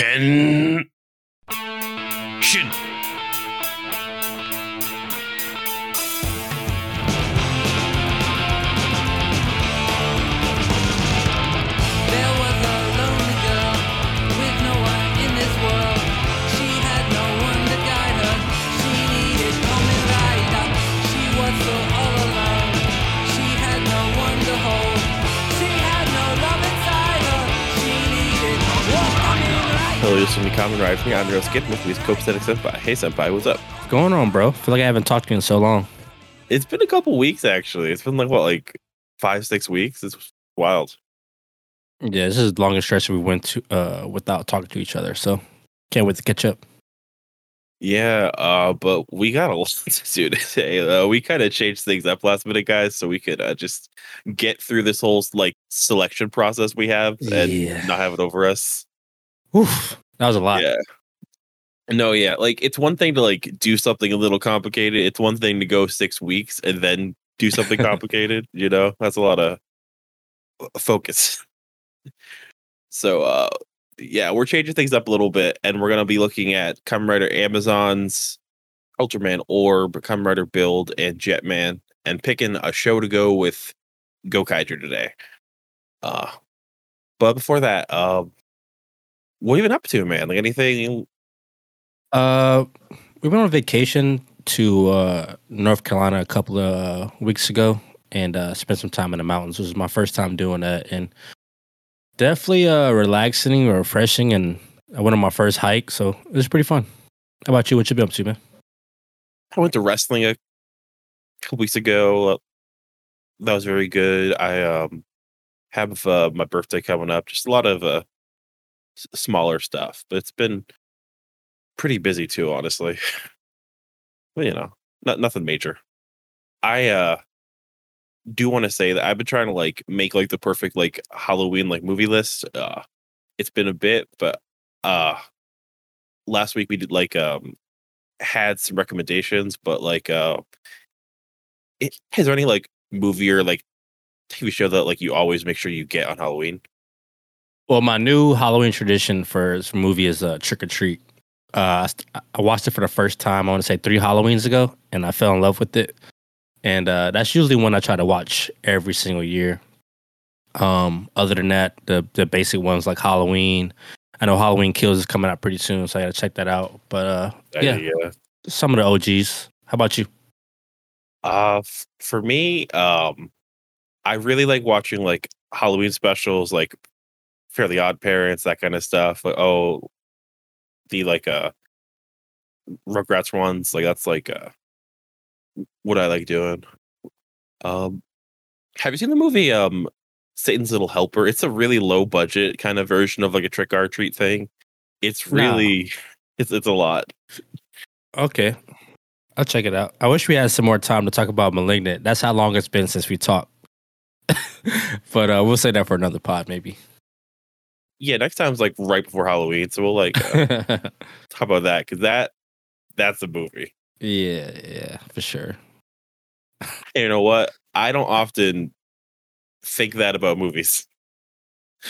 Henshin. There Hello, this is me, Common Ride from Andrew Skip with me, Copacetic Senpai. Hey, Senpai, what's up? What's going on, bro? feel like I haven't talked to you in so long. It's been a couple weeks, actually. It's been like, what, like five, six weeks? It's wild. Yeah, this is the longest stretch we went to uh, without talking to each other. So can't wait to catch up. Yeah, uh, but we got a lot to do today. Uh, we kind of changed things up last minute, guys, so we could uh, just get through this whole like selection process we have and Yeah. not have it over us. Oof, that was a lot. Yeah. No, yeah. Like it's one thing to like do something a little complicated. It's one thing to go six weeks and then do something complicated. You know, that's a lot of uh, focus. So, uh, yeah, we're changing things up a little bit, and we're gonna be looking at Kamen Rider Amazon's Ultraman Orb, Kamen Rider Build, and Jetman, and picking a show to go with Gokaiger today. Uh, but before that, um, what have you been up to, man? Like anything Uh, we went on vacation to uh, North Carolina a couple of uh, weeks ago and uh, spent some time in the mountains. This was my first time doing that, and definitely uh, relaxing or refreshing. And I went on my first hike, so it was pretty fun. How about you? What you been up to, man? I went to wrestling a couple weeks ago. That was very good. I um have uh, my birthday coming up. Just a lot of uh smaller stuff, but it's been pretty busy too, honestly. but you know, not nothing major. I uh do want to say that I've been trying to like make like the perfect like Halloween like movie list. Uh it's been a bit, but uh last week we did like um had some recommendations, but like uh it, is there any like movie or like TV show that like you always make sure you get on Halloween? Well, my new Halloween tradition for this movie is uh, Trick or Treat. Uh, I watched it for the first time. I want to say three Halloweens ago, and I fell in love with it. And uh, that's usually one I try to watch every single year. Um, other than that, the the basic ones like Halloween. I know Halloween Kills is coming out pretty soon, so I got to check that out. But uh, yeah, yeah. some of the OGs. How about you? Uh f- for me, um I really like watching like Halloween specials like Fairly Odd Parents, that kind of stuff. Like, oh the like uh Rugrats ones, like that's like uh what I like doing. Um have you seen the movie um Satan's Little Helper? It's a really low budget kind of version of like a trick or treat thing. It's No. really it's it's a lot. Okay, I'll check it out. I wish we had some more time to talk about Malignant. That's how long it's been since we talked. but uh, we'll say that for another pod, maybe. Yeah, next time's like right before Halloween, so we'll like uh, talk about that because that that's a movie. yeah, yeah, for sure. And you know what? I don't often think that about movies.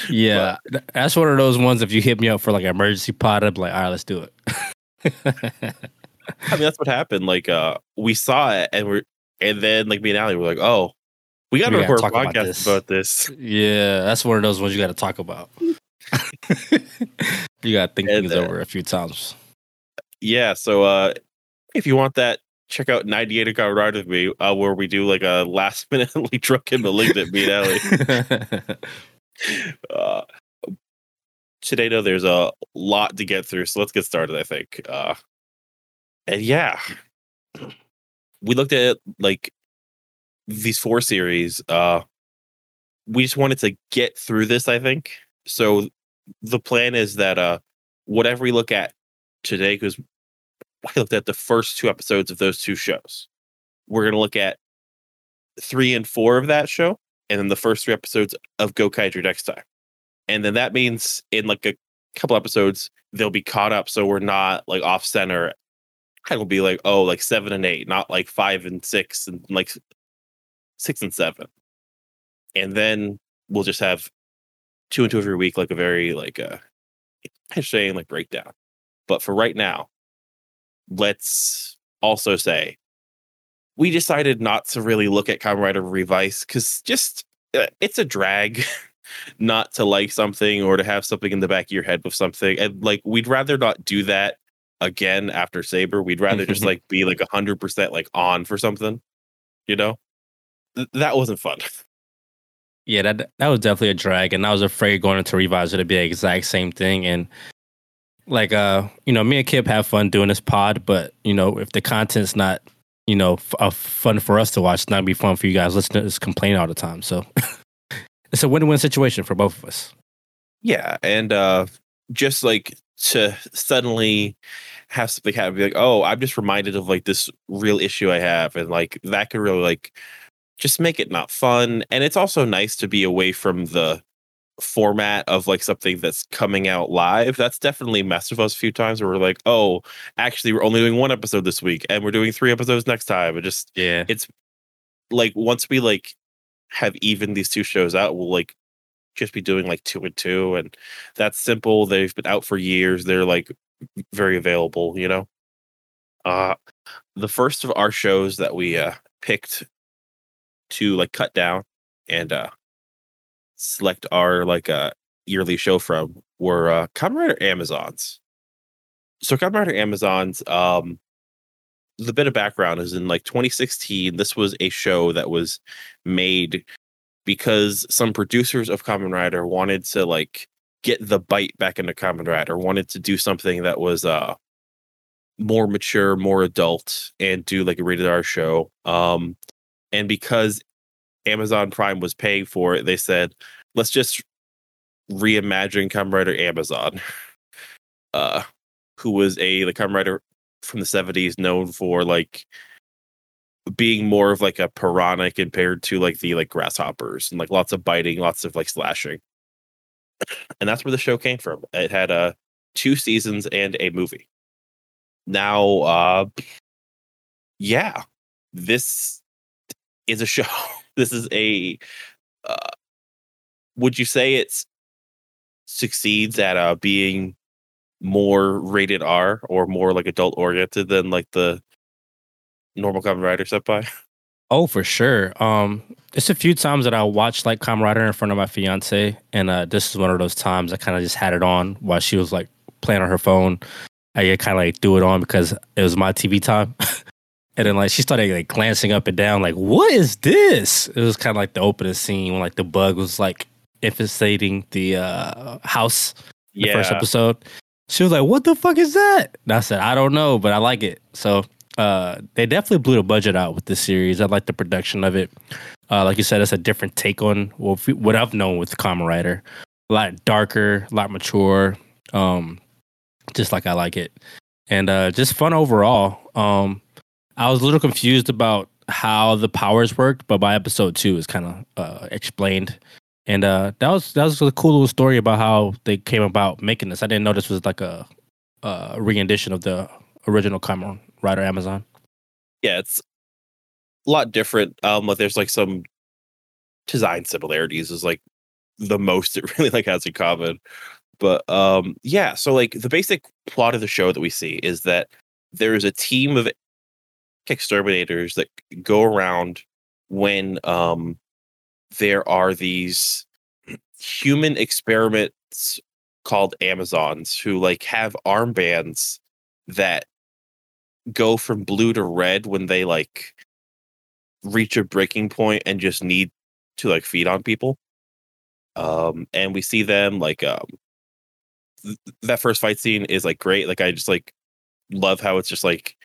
Yeah, th- that's one of those ones. If you hit me up for like an emergency pod, I'd be like, all right, let's do it. I mean, that's what happened. Like, uh, we saw it, and we're and then like me and Ali were like, oh, we got to record a talk about podcast this. about this. yeah, that's one of those ones you got to talk about. you got to think And, things uh, over a few times. Yeah. So, uh, if you want that, check out 98 a Car Ride with me, uh, where we do like a last minute drunken malignant me and Ali. uh, today though there's a lot to get through so let's get started i think uh and yeah we looked at like these four series uh we just wanted to get through this i think so the plan is that uh whatever we look at today because i looked at the first two episodes of those two shows we're going to look at three and four of that show and then the first three episodes of Gokaiger next time. And then that means in like a couple episodes, they'll be caught up. So we're not like off center. It'll be like, oh, like seven and eight, not like five and six and like six and seven. And then we'll just have two and two every week, like a very like uh saying like breakdown. But for right now, let's also say we decided not to really look at Kamen Rider Revice because just uh, it's a drag not to like something or to have something in the back of your head with something. And like we'd rather not do that again after Saber. We'd rather just like be like a hundred percent like on for something, you know? Th- that wasn't fun. Yeah, that that was definitely a drag, and I was afraid going into Revice it'd be the exact same thing. And like, uh, you know, me and Kip have fun doing this pod, but you know, if the content's not, you know, f- uh, fun for us to watch, it's not gonna be fun for you guys us complain all the time. So it's a win-win situation for both of us. Yeah, and uh just like to suddenly have something happen, be like, oh, I'm just reminded of like this real issue I have, and like that could really like just make it not fun. And it's also nice to be away from the format of like something that's coming out live. That's definitely messed with us a few times where we're like, oh, actually we're only doing one episode this week and we're doing three episodes next time. It just Yeah, it's like once we like have even these two shows out, we'll like just be doing like two and two, and that's simple. They've been out for years. They're like very available, you know. Uh the first of our shows that we uh picked to like cut down and uh select our like uh yearly show from were uh Kamen Rider Amazons. So Kamen Rider Amazons, um the bit of background is in like 2016 this was a show that was made because some producers of Kamen Rider wanted to like get the bite back into Kamen Rider wanted to do something that was uh more mature more adult and do like a rated R show um and because Amazon Prime was paying for it they said let's just reimagine Kamen Rider Amazon uh who was a the Kamen Rider from the 70s known for like being more of like a piranha compared to like the like grasshoppers and like lots of biting lots of like slashing. And that's where the show came from. It had uh two seasons and a movie. Now uh yeah this is a show this is a uh would you say it succeeds at uh being more rated R or more like adult oriented than like the normal Kamen Rider Senpai. Oh, for sure. Um, it's a few times that I watched like Kamen Rider in front of my fiance, and uh, this is one of those times I kind of just had it on while she was like playing on her phone. I kind of like threw it on because it was my TV time, and then like she started like glancing up and down, like, "What is this?" It was kind of like the opening scene when like the bug was like infestating the uh, house. The first episode. She was like, "What the fuck is that?" And I said, "I don't know, but I like it." So uh, they definitely blew the budget out with this series. I like the production of it. Uh, like you said, it's a different take on well, what I've known with Kamen Rider. A lot darker, a lot mature. Um, just like I like it, and uh, just fun overall. Um, I was a little confused about how the powers worked, but by episode two, it's kind of uh, explained. And uh, that was that was a cool little story about how they came about making this. I didn't know this was like a, a rendition of the original Kamen Rider Amazon. yeah, it's a lot different. Um, like there's like some design similarities is like the most it really like has in common. But um, yeah, so like the basic plot of the show that we see is that there is a team of exterminators that go around when um there are these human experiments called Amazons who like have armbands that go from blue to red when they like reach a breaking point and just need to like feed on people. Um and we see them like um th- that first fight scene is like great. Like I just like love how it's just like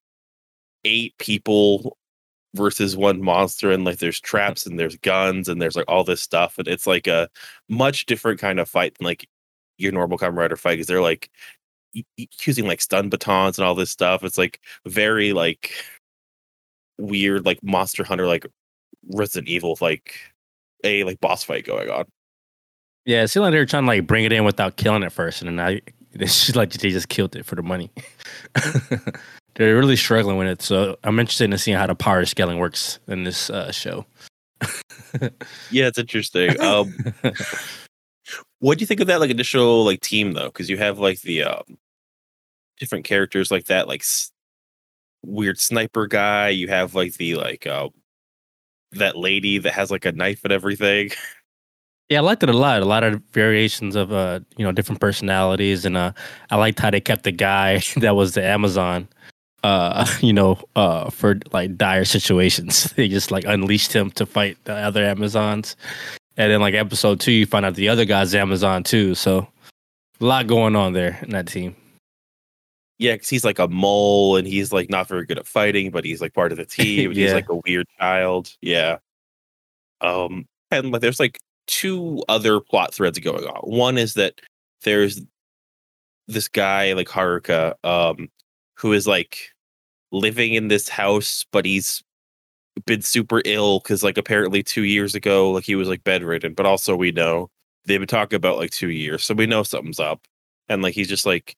eight people versus one monster and like there's mm-hmm. traps and there's guns and there's like all this stuff and it's like a much different kind of fight than like your normal Kamen Rider fight because they're like using like stun batons and all this stuff. It's like very like weird like Monster Hunter like Resident Evil like a like boss fight going on. Yeah, it seemed like they were trying to like bring it in without killing it first, and then I it's just like they just killed it for the money. They're really struggling with it, so I'm interested in seeing how the power scaling works in this uh, show. Yeah, it's interesting. Um What do you think of that like initial like team though? Because you have like the um different characters like that, like s- weird sniper guy. You have like the like uh that lady that has like a knife and everything. Yeah, I liked it a lot. A lot of variations of uh, you know, different personalities, and uh, I liked how they kept the guy that was the Amazon, uh, you know, uh, for like dire situations. They just like unleashed him to fight the other Amazons, and then like episode two, you find out the other guy's Amazon too. So a lot going on there in that team. Yeah, because he's like a mole and he's like not very good at fighting, but he's like part of the team. and He's like a weird child. Yeah. Um, and like there's like two other plot threads going on. One is that there's this guy like Haruka, um, who is like living in this house, but he's been super ill because like apparently two years ago, like he was like bedridden, but also we know they've been talking about like two years, so we know something's up. And like he's just like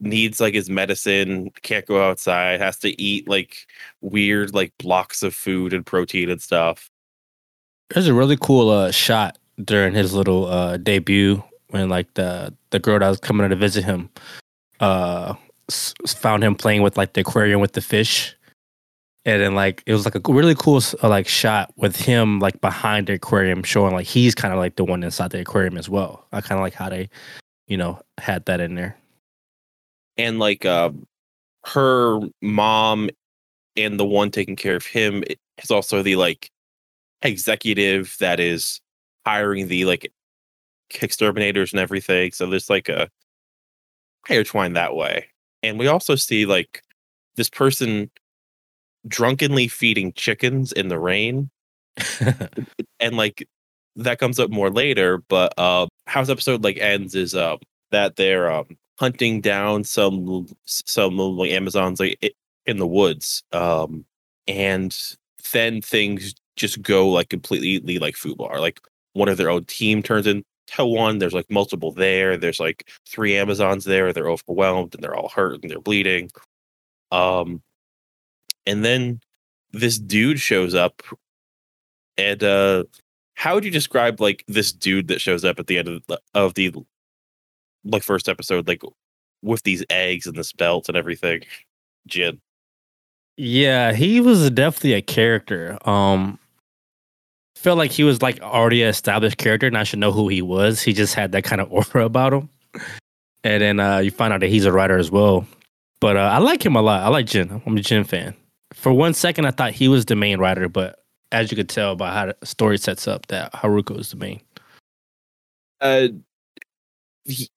needs like his medicine, can't go outside, has to eat like weird like blocks of food and protein and stuff. There's a really cool uh, shot during his little uh, debut when like the the girl that was coming to visit him uh, found him playing with like the aquarium with the fish, and then like it was like a really cool uh, like shot with him like behind the aquarium, showing like he's kind of like the one inside the aquarium as well. I kind of like how they, you know, had that in there. And like uh, her mom and the one taking care of him is also the like executive that is hiring the like exterminators and everything. So there's like a intertwined that way. And we also see like this person drunkenly feeding chickens in the rain. and like that comes up more later but uh how this episode like ends is uh that they're um hunting down some some like amazons like in the woods um and then things just go like completely like football like one of their own team turns into one there's like multiple there there's like three amazons there they're overwhelmed and they're all hurt and they're bleeding um and then this dude shows up and uh how would you describe like this dude that shows up at the end of the, of the like first episode like with these eggs and this belt and everything jin Yeah, he was definitely a character. Um felt like he was like already an established character and I should know who he was. He just had that kind of aura about him. And then uh you find out that he's a rider as well. But uh, I like him a lot. I like Jin. I'm a Jin fan. For one second I thought he was the main rider, but as you could tell by how the story sets up that Haruka is the main. uh he,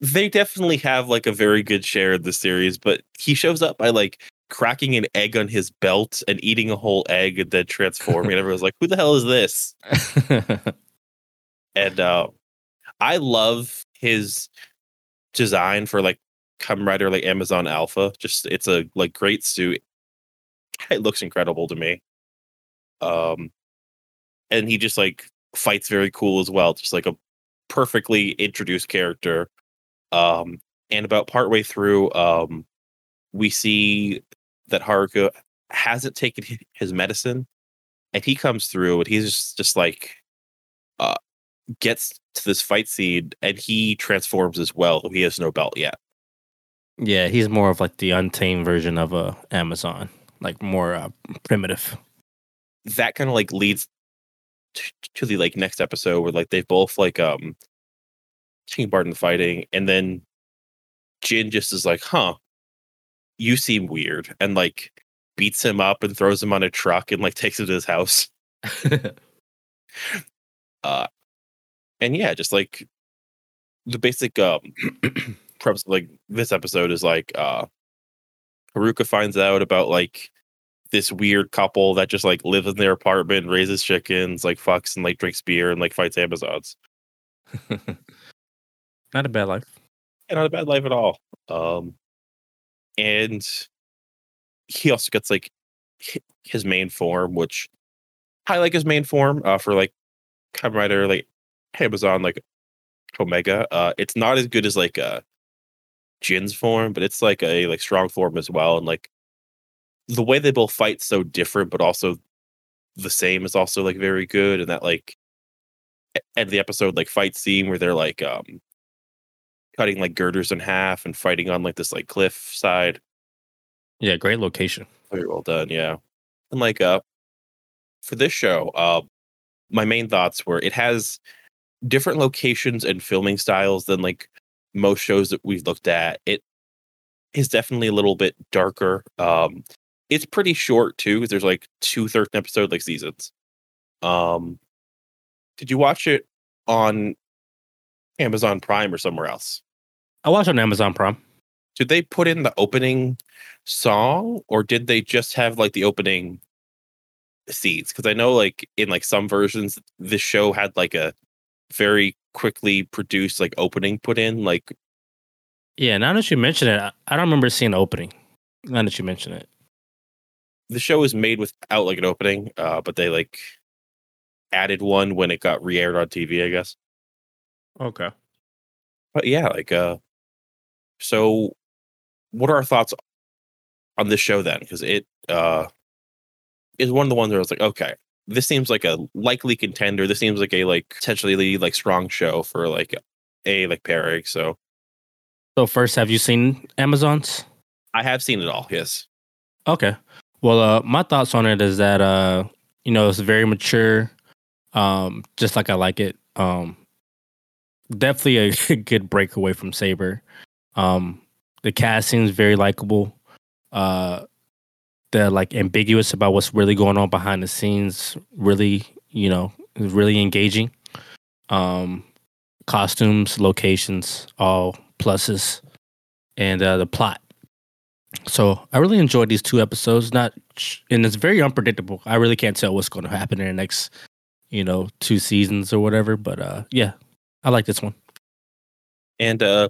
they definitely have like a very good share of the series but he shows up by like cracking an egg on his belt and eating a whole egg and then transforming and everyone's like who the hell is this and uh i love his design for like Kamen Rider like Amazon Alpha. Just it's a like great suit. It looks incredible to me. Um and he just like fights very cool as well. Just like a perfectly introduced character. Um and about partway through, um we see that Haruka hasn't taken his medicine and he comes through and he's just, just like uh gets to this fight scene and he transforms as well. He has no belt yet. yeah, he's more of like the untamed version of a Amazon, like more uh, primitive. that kind of like leads t- to the like next episode where like they both like um taking part in the fighting and then Jin just is like, huh, you seem weird and like beats him up and throws him on a truck and like takes him to his house. Uh and yeah, just like the basic um premise like this episode is like uh Haruka finds out about like this weird couple that just like lives in their apartment, raises chickens, like fucks and like drinks beer and like fights Amazons. Not a bad life. Yeah, not a bad life at all. Um and he also gets like his main form, which I like his main form uh for like Kamen Rider like Amazon like Omega. Uh it's not as good as like uh Jin's form, but it's like a like strong form as well. And like the way they both fight so different but also the same is also like very good and that like end of the episode like fight scene where they're like um cutting like girders in half and fighting on like this like cliff side. Yeah, great location. Very well done, yeah. And like uh for this show, uh my main thoughts were it has different locations and filming styles than like most shows that we've looked at. It is definitely a little bit darker. Um it's pretty short too, 'cause there's like two 13 episode like seasons. Um did you watch it on Amazon Prime or somewhere else? I watched on Amazon Prime. Did they put in the opening song or did they just have like the opening scenes? Because I know like in like some versions, this show had like a very quickly produced like opening put in. Like Yeah, now that you mention it, I- I don't remember seeing the opening. Now that you mention it. the show was made without like an opening, uh, but they like added one when it got re-aired on TV, I guess. Okay. But yeah, like uh so what are our thoughts on this show then? Because it uh is one of the ones where I was like, okay, this seems like a likely contender. This seems like a like potentially like strong show for like a like pairing. So So first, have you seen Amazon's? I have seen it all, yes. Okay. Well, uh, my thoughts on it is that uh, you know, it's very mature, um, just like I like it. Um, definitely a good breakaway from Saber. Um, the cast seems very likable. Uh, they're like ambiguous about what's really going on behind the scenes. Really, you know, really engaging. Um, costumes, locations, all pluses, and uh, the plot. So I really enjoyed these two episodes. Not, and it's very unpredictable. I really can't tell what's going to happen in the next, you know, two seasons or whatever. But uh, yeah, I like this one. And uh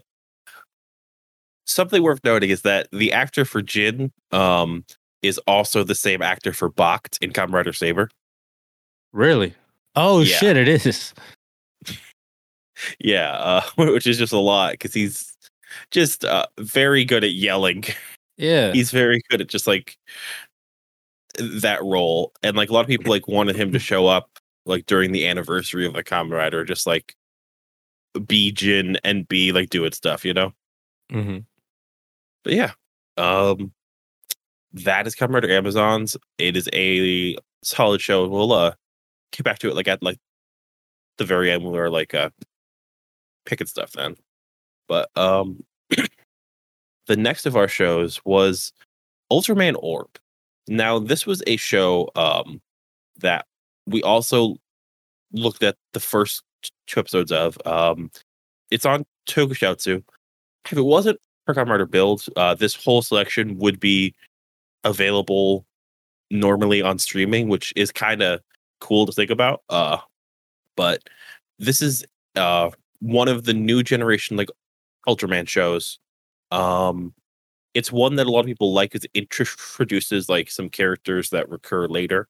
something worth noting is that the actor for Jin um is also the same actor for Bahato in Kamen Rider Saber. Really? Oh Yeah. shit! It is. Yeah, uh, which is just a lot because he's just uh, very good at yelling. Yeah. He's very good at just like that role, and like a lot of people like wanted him to show up like during the anniversary of the Kamen Rider, just like be Jin and be like doing stuff, you know. hmm But yeah, um, that is Kamen Rider Amazons. It is a solid show. We'll uh get back to it like at like the very end when we're like uh picking stuff then. But um the next of our shows was Ultraman Orb. Now this was a show um that we also looked at the first two episodes of. Um it's on Tokusatsu. If it wasn't Kamen Rider Build, uh this whole selection would be available normally on streaming, which is kind of cool to think about. Uh but this is uh one of the new generation like Ultraman shows. Um it's one that a lot of people like because it introduces like some characters that recur later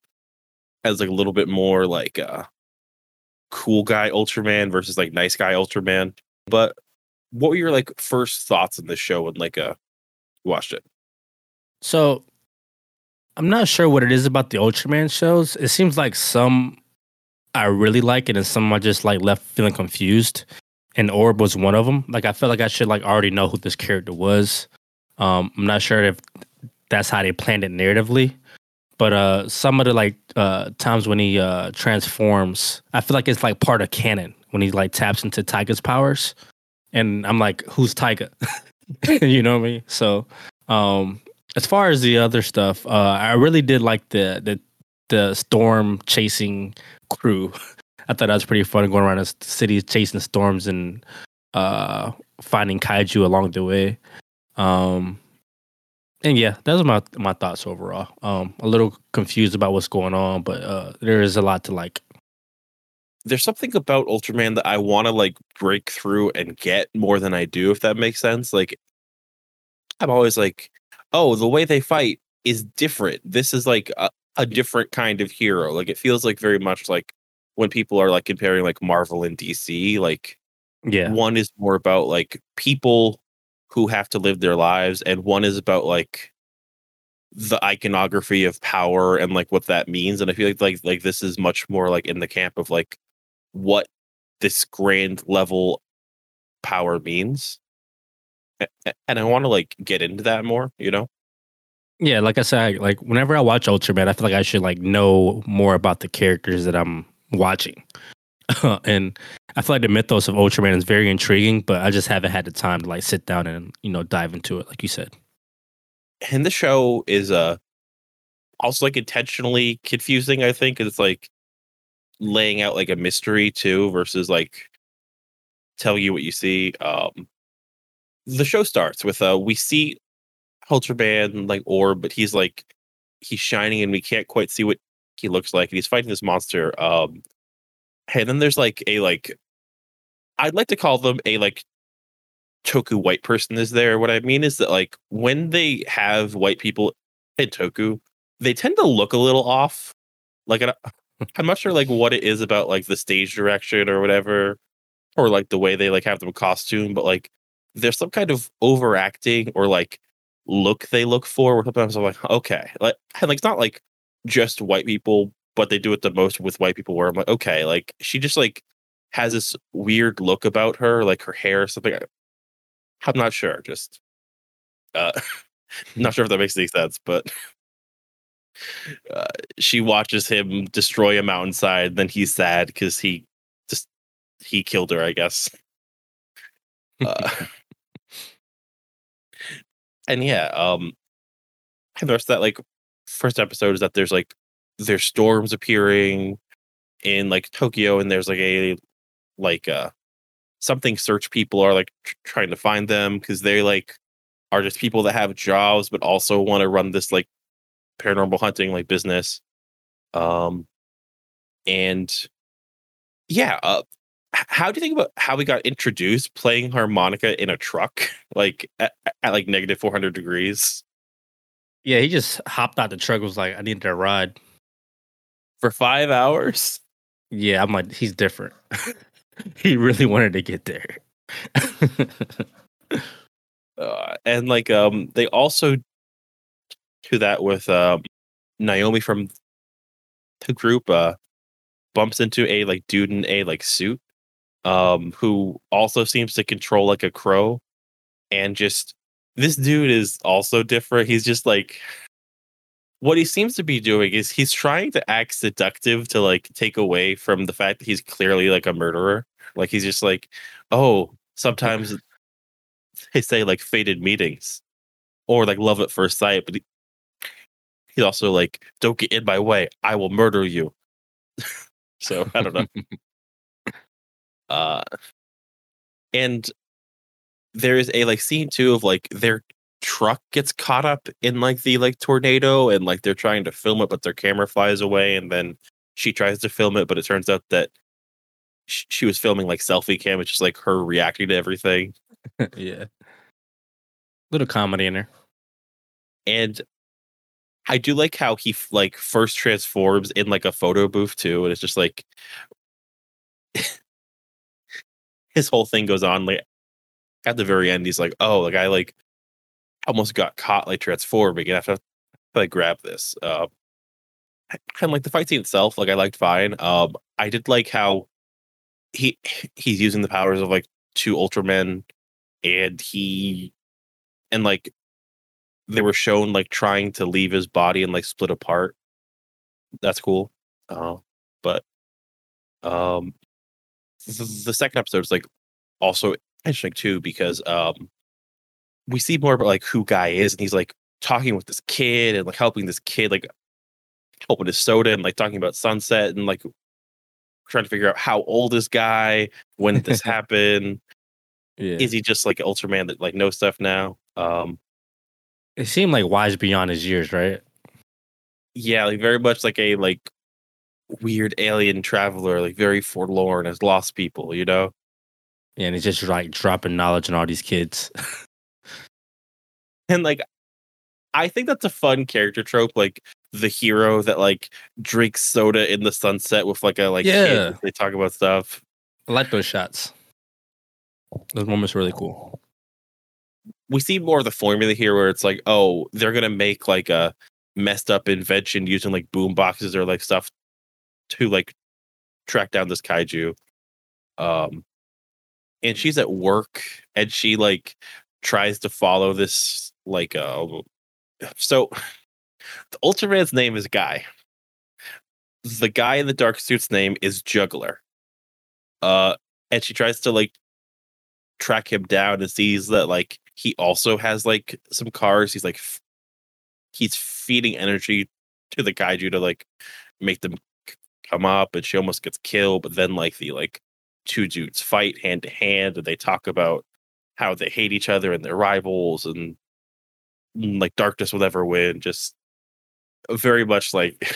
as like a little bit more like uh cool guy Ultraman versus like nice guy Ultraman. But what were your like first thoughts on this show when like uh watched it? So I'm not sure what it is about the Ultraman shows. It seems like some I really like it, and some I just like left feeling confused. And Orb was one of them. Like I felt like I should like already know who this character was. Um, I'm not sure if that's how they planned it narratively, but uh, some of the like uh times when he uh transforms, I feel like it's like part of canon when he like taps into Tiga's powers, and I'm like, who's Tiga? you know what I mean? So, um, as far as the other stuff, uh, I really did like the the the storm chasing crew. I thought that was pretty fun going around the city chasing storms and uh, finding kaiju along the way. Um, and yeah, those are my my thoughts overall. Um, a little confused about what's going on, but uh, there is a lot to like. There's something about Ultraman that I want to like break through and get more than I do, if that makes sense. Like, I'm always like, oh, the way they fight is different. This is like a, a different kind of hero. Like, it feels like very much like when people are like comparing like Marvel and DC, like Yeah, one is more about like people who have to live their lives and one is about like the iconography of power and like what that means and i feel like like like this is much more like in the camp of like what this grand level power means. And I want to like get into that more, you know? Yeah, like I said, like whenever I watch Ultraman, I feel like I should like know more about the characters that I'm watching. and I feel like the mythos of Ultraman is very intriguing, but I just haven't had the time to like sit down and you know dive into it, like you said. and the show is uh also like intentionally confusing i think it's like laying out like a mystery too versus like telling you what you see um the show starts with uh we see ultraman like orb but he's like he's shining and we can't quite see what he looks like and he's fighting this monster um and then there's like a like i'd like to call them a like Toku white person is there. What I mean is that like when they have white people in Toku, they tend to look a little off. Like I'm not sure like what it is about like the stage direction or whatever, or like the way they like have them costume, but like there's some kind of overacting or like look they look for. Where sometimes I'm like, okay, like and like it's not like just white people, but they do it the most with white people. Where I'm like, okay, like she just like has this weird look about her, like her hair or something. I'm not sure. Just uh not sure if that makes any sense, but uh, she watches him destroy a mountainside, then he's sad because he just he killed her, I guess. Uh, and yeah, um I noticed that like first episode is that there's like there's storms appearing in like Tokyo and there's like a like uh something search people are like tr- trying to find them because they like are just people that have jobs but also want to run this like paranormal hunting like business um and yeah uh how do you think about how we got introduced playing harmonica in a truck like at, at like negative 400 degrees Yeah, he just hopped out the truck. Was like, I needed a ride. for five hours Yeah, I'm like, he's different. he really wanted to get there. uh, and like um they also do that with um naomi from the group uh bumps into a like dude in a like suit um who also seems to control like a crow and just this dude is also different. He's just like what he seems to be doing is he's trying to act seductive to like take away from the fact that he's clearly like a murderer. Like he's just like oh sometimes they say like fated meetings or like love at first sight but he's also like don't get in my way i will murder you so i don't know uh and there is a like scene too of like their truck gets caught up in like the like tornado and like they're trying to film it but their camera flies away and then she tries to film it but it turns out that sh- she was filming like selfie cam it's just like her reacting to everything yeah. Little comedy in there. and I do like how he like first transforms in like a photo booth too, and it's just like his whole thing goes on. Like at the very end, he's like, "Oh, like I like almost got caught like transforming, and I have to like grab this." Uh, and like the fight scene itself, like I liked fine. Um, I did like how he he's using the powers of like two Ultramen, and he and like they were shown like trying to leave his body and like split apart. That's cool. Uh, but um the, the second episode is like also interesting too because um we see more about like who guy is and he's like talking with this kid and like helping this kid like open his soda and like talking about sunset and like trying to figure out how old is guy when did this happened Yeah. is he just like an ultraman that like knows stuff now um it seemed like wise beyond his years, right? yeah, like very much like a like weird alien traveler, like very forlorn, has lost people, you know? Yeah, and he's just like dropping knowledge on all these kids. And like I think that's a fun character trope, like the hero that like drinks soda in the sunset with like a like Yeah. as they talk about stuff. I like those shots. Those moments were really cool. We see more of the formula here where it's like, oh, they're gonna make like a messed up invention using like boom boxes or like stuff to like track down this kaiju. Um, and she's at work, and she like tries to follow this like uh, so the Ultraman's name is Guy. The guy in the dark suit's name is Juggler. Uh, and she tries to like track him down and sees that like he also has like some cars. He's like f- he's feeding energy to the kaiju to like make them c- come up, and she almost gets killed. But then like the like two dudes fight hand to hand, and they talk about how they hate each other and they're rivals, and mm, like darkness will never win. Just very much like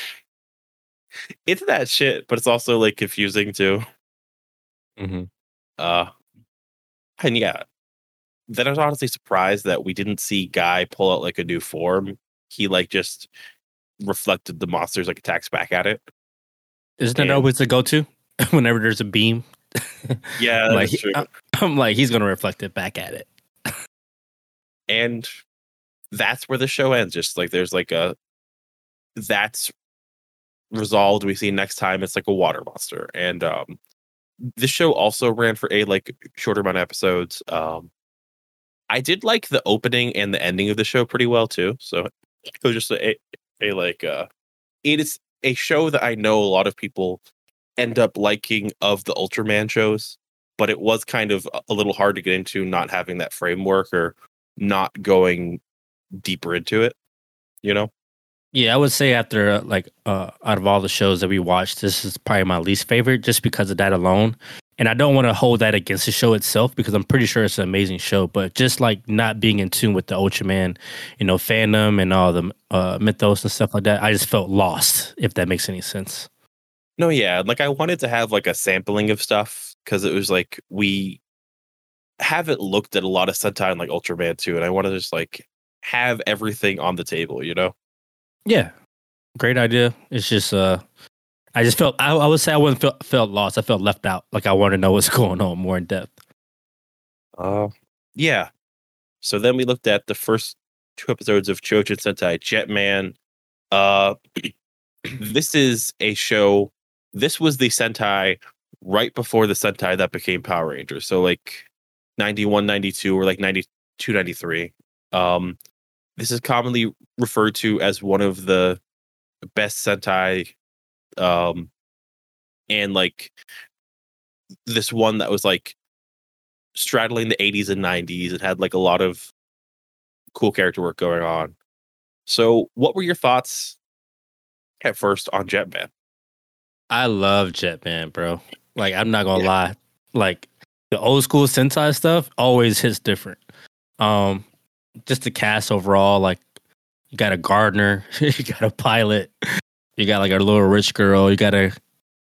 it's that shit, but it's also like confusing too. Mm-hmm. Uh, and yeah, then I was honestly surprised that we didn't see Guy pull out like a new form. He like just reflected the monsters like attacks back at it. Isn't that always the go-to whenever there's a beam? Yeah, like true. I- I'm like he's gonna reflect it back at it. and that's where the show ends. Just like there's like a that's resolved. We see next time it's like a water monster, and um, this show also ran for a like shorter amount of episodes. Um, I did like the opening and the ending of the show pretty well too. So it was just a, a like uh, it is a show that I know a lot of people end up liking of the Ultraman shows, but it was kind of a- a little hard to get into not having that framework or not going deeper into it. You know. Yeah, I would say after uh, like uh, out of all the shows that we watched, this is probably my least favorite, just because of that alone. And I don't want to hold that against the show itself because I'm pretty sure it's an amazing show. But just like not being in tune with the Ultraman, you know, fandom and all the uh, mythos and stuff like that, I just felt lost. If that makes any sense. No, yeah, like I wanted to have like a sampling of stuff because it was like we haven't looked at a lot of Sentai and like Ultraman too, and I want to just like have everything on the table, you know? Yeah, great idea. It's just uh, I just felt I, I would say I wasn't felt, felt lost. I felt left out. Like I want to know what's going on more in depth. Uh, yeah. So then we looked at the first two episodes of Chojin Sentai Jetman. Uh, this is a show. This was the Sentai right before the Sentai that became Power Rangers. So like 91, 92, or like 92, 93. Um, this is commonly referred to as one of the best Sentai. Um, and like this one that was like straddling the 80s and 90s and had like a lot of cool character work going on. So, what were your thoughts at first on Jetman? I love Jetman, bro. Like I'm not gonna lie. Like the old school Sentai stuff always hits different. Um just the cast overall, like you got a gardener, you got a pilot, you got like a little rich girl, you got a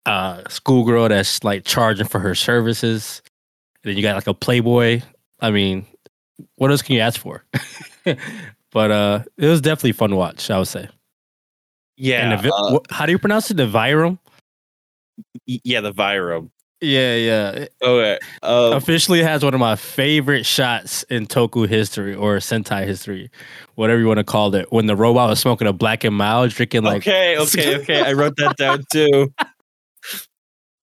uh schoolgirl that's like charging for her services. then you got like a playboy. I mean, what else can you ask for? but uh it was definitely fun to watch, I would say. Yeah, and the, uh, how do you pronounce it? The Vyram? yeah, the Vyram. Yeah, yeah. Okay, uh, officially has one of my favorite shots in Toku history or Sentai history, whatever you want to call it. When the robot was smoking a black and mild, drinking like, okay, okay, okay. I wrote that down too.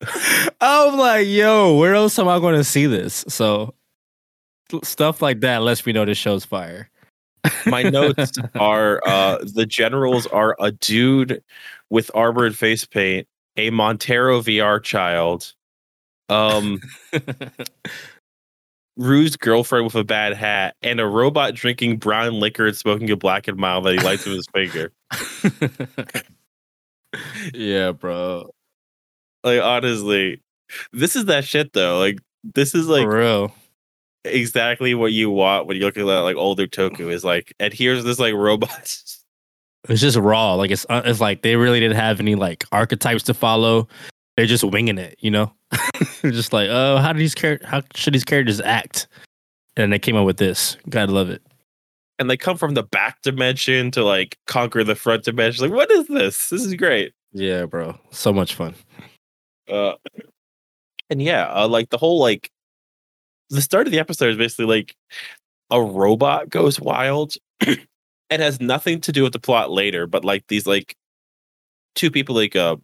I'm like, yo, where else am I going to see this? So stuff like that lets me know this show's fire. My notes are uh the generals are a dude with armored face paint, a Montero VR child, um, Ryu's girlfriend with a bad hat, and a robot drinking brown liquor and smoking a black and mild that he lights with his finger. yeah, bro. Like honestly, this is that shit though. Like this is like For real. exactly what you want when you're looking at like older Toku is like, and here's this like robot. It's just raw. Like it's uh, it's like they really didn't have any like archetypes to follow. They're just winging it, you know. They're just like, oh, how do these char- how should these characters act? And they came up with this. Gotta love it. and they come from the back dimension to like conquer the front dimension. Like, what is this? This is great. Yeah, bro. So much fun. Uh, and yeah, uh, like the whole like the start of the episode is basically like a robot goes wild. it has nothing to do with the plot later, but like these like two people like uh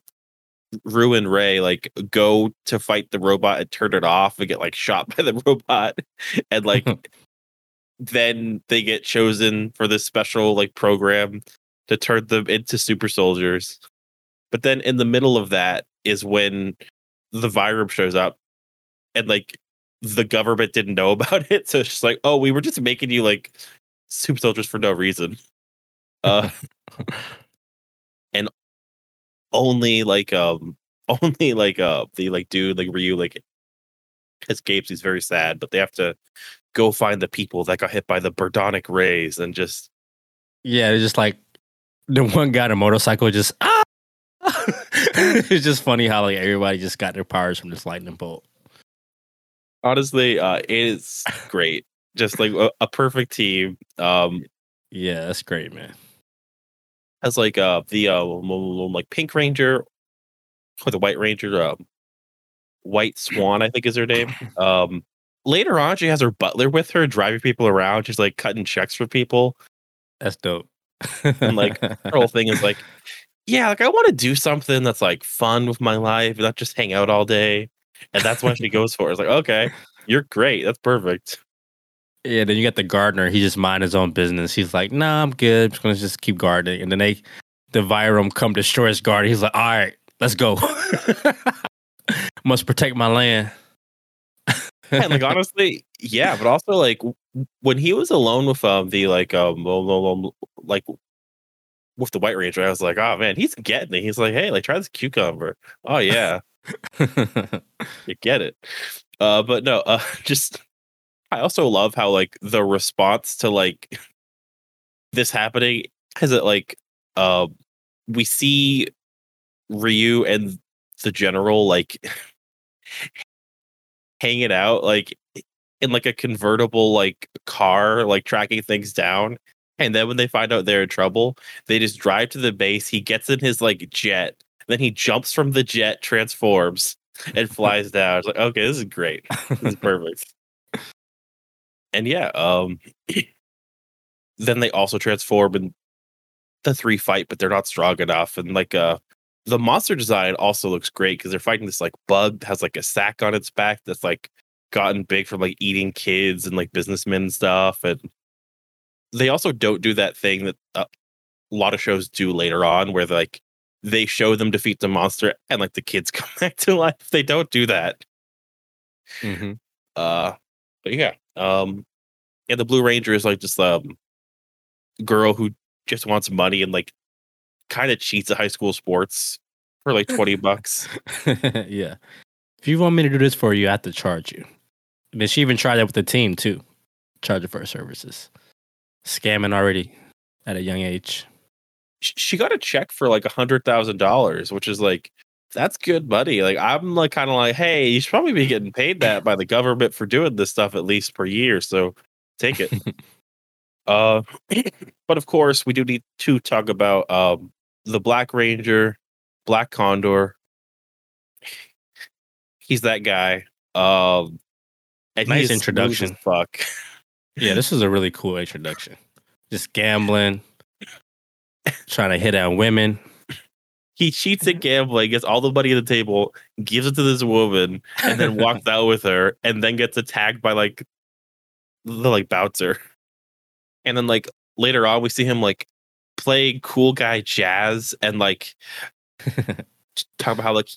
Ryu and Ray like go to fight the robot and turn it off and get like shot by the robot, and like then they get chosen for this special like program to turn them into super soldiers. But then in the middle of that is when the Vyram shows up and like the government didn't know about it. So it's just like, oh, we were just making you like super soldiers for no reason. Uh only like um only like uh the like dude like Ryu like escapes. He's very sad, but they have to go find the people that got hit by the Birdonic rays and just Yeah, it's just like the one guy on a motorcycle just ah. it's just funny how like everybody just got their powers from this lightning bolt. honestly uh it is great. Just like a, a perfect team. Um Yeah, that's great, man. Has like uh the uh like Pink Ranger or the White Ranger, um, White Swan, I think is her name. Um, later on, she has her butler with her, driving people around. She's like cutting checks for people. That's dope. And like her whole thing is like, yeah, like I want to do something that's like fun with my life, not just hang out all day. And that's what she goes for. It's like, okay, you're great. That's perfect. Yeah, then you got the gardener. He just mind his own business. He's like, "Nah, I'm good. I'm just gonna just keep gardening." And then they, the Vyram come destroy his garden. He's like, "All right, let's go. Must protect my land." and like honestly, yeah, but also like when he was alone with um the like um like with the White Ranger, I was like, oh man, he's getting it. He's like, hey, like try this cucumber. Oh yeah, you get it. Uh, but no, uh, just I also love how like the response to like this happening is it like uh we see Ryu and the general like hanging out like in like a convertible like car like tracking things down and then when they find out they're in trouble they just drive to the base he gets in his like jet then he jumps from the jet transforms and flies down it's like okay this is great. This is perfect and yeah um then they also transform and the three fight but they're not strong enough and like uh the monster design also looks great because they're fighting this like bug that has like a sack on its back that's like gotten big from like eating kids and like businessmen and stuff and they also don't do that thing that uh, a lot of shows do later on where like they show them defeat the monster and like the kids come back to life they don't do that Mhm. uh but yeah um yeah the blue ranger is like just um girl who just wants money and like kind of cheats at high school sports for like 20 bucks yeah. If you want me to do this for you, I have to charge you. I mean, she even tried that with the team too. Charge her for her services. Scamming already at a young age. she got a check for like a hundred thousand dollars which is like that's good money like i'm like kind of like hey you should probably be getting paid that by the government for doing this stuff at least per year so take it uh but of course we do need to talk about um the black ranger black condor he's that guy um and Nice he is smooth introduction. fuck Yeah, this is a really cool introduction. Just gambling, trying to hit on women. He cheats at gambling, gets all the money at the table, gives it to this woman, and then walks out with her, and then gets attacked by like the like bouncer. And then like later on, we see him like play cool guy jazz and like talk about how like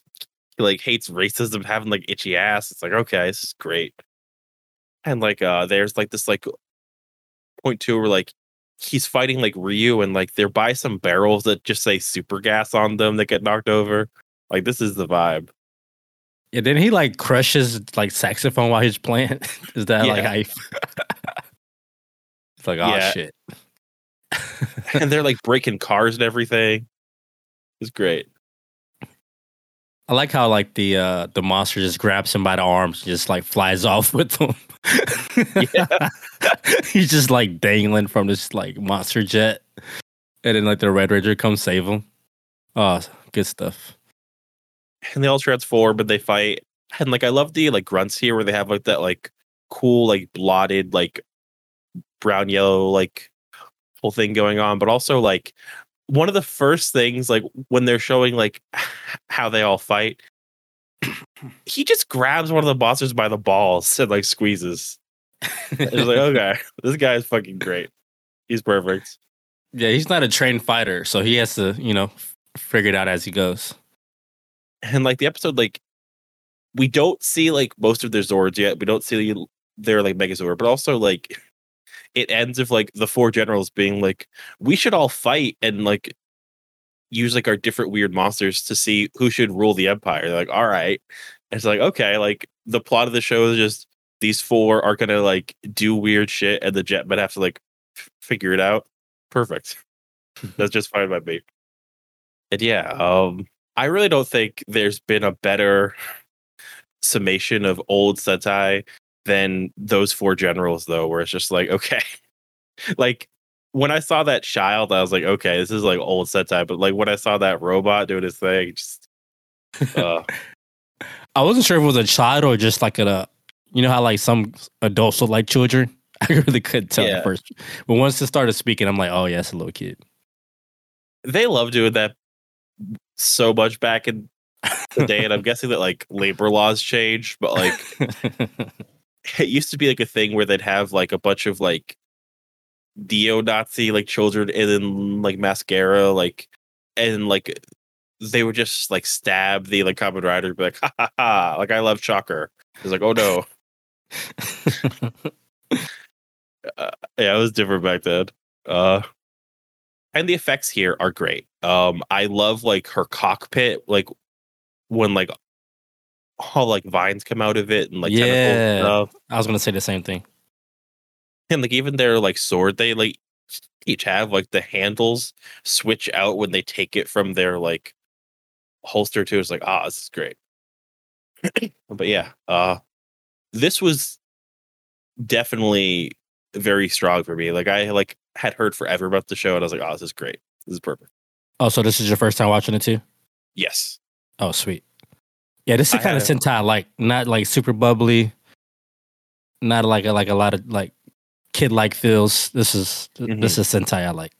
he like hates racism, having like itchy ass. It's like okay, this is great. And like uh there's like this like point two where like he's fighting like Ryu and like they're by some barrels that just say super gas on them that get knocked over. Like this is the vibe. Yeah, then he like crushes like saxophone while he's playing. Is that like Yeah. you It's like, oh Yeah. shit. and they're like breaking cars and everything. It's great. I like how like the uh the monster just grabs him by the arms, and just like flies off with him. Yeah. He's just like dangling from this like monster jet, and then like the Red Ranger comes save him. Oh, good stuff. And they all transform but they fight. And like I love the like grunts here where they have like that like cool like blotted like brown yellow like whole thing going on, but also like one of the first things like when they're showing like how they all fight he just grabs one of the monsters by the balls and like squeezes. It's like okay this guy is fucking great. He's perfect. Yeah, he's not a trained fighter, so he has to, you know, figure it out as he goes. and like the episode like we don't see like most of their zords yet. We don't see their like megazord but also like it ends with like the four generals being like we should all fight and like use like our different weird monsters to see who should rule the empire. They're like all right. And it's like okay like the plot of the show is just these four are gonna like do weird shit and the jetmen have to like f- figure it out. Perfect. That's just fine by me. And yeah um I really don't think there's been a better summation of old Sentai than those four generals, though, where it's just like, okay. like when I saw that child, I was like, okay, this is like old Sentai. But like when I saw that robot doing his thing, just uh, I wasn't sure if it was a child or just like a, you know how like some adults look like children. I really couldn't tell Yeah. at first, but once it started speaking, I'm like, oh yeah, it's a little kid. they love doing that so much back in the day. and I'm guessing that like labor laws changed, but like it used to be like a thing where they'd have like a bunch of like neo-Nazi like children and then like mascara, like and like they would just like stab the like Kamen Rider, be like ha ha ha, like I love Shocker. It's like oh no, uh, yeah, it was different back then. Uh, and the effects here are great. Um, I love like her cockpit, like when like all like vines come out of it and like Yeah. stuff. I was gonna say the same thing. and like even their like sword they like each have like the handles switch out when they take it from their like holster too it's like ah this is great but yeah uh this was definitely very strong for me like i like had heard forever about the show and i was like oh this is great this is perfect Oh, so this is your first time watching it too? yes Oh, sweet. Yeah, this is I kind of Sentai like, not like super bubbly, not like a, like a lot of like kid like feels. This is this is Sentai I like.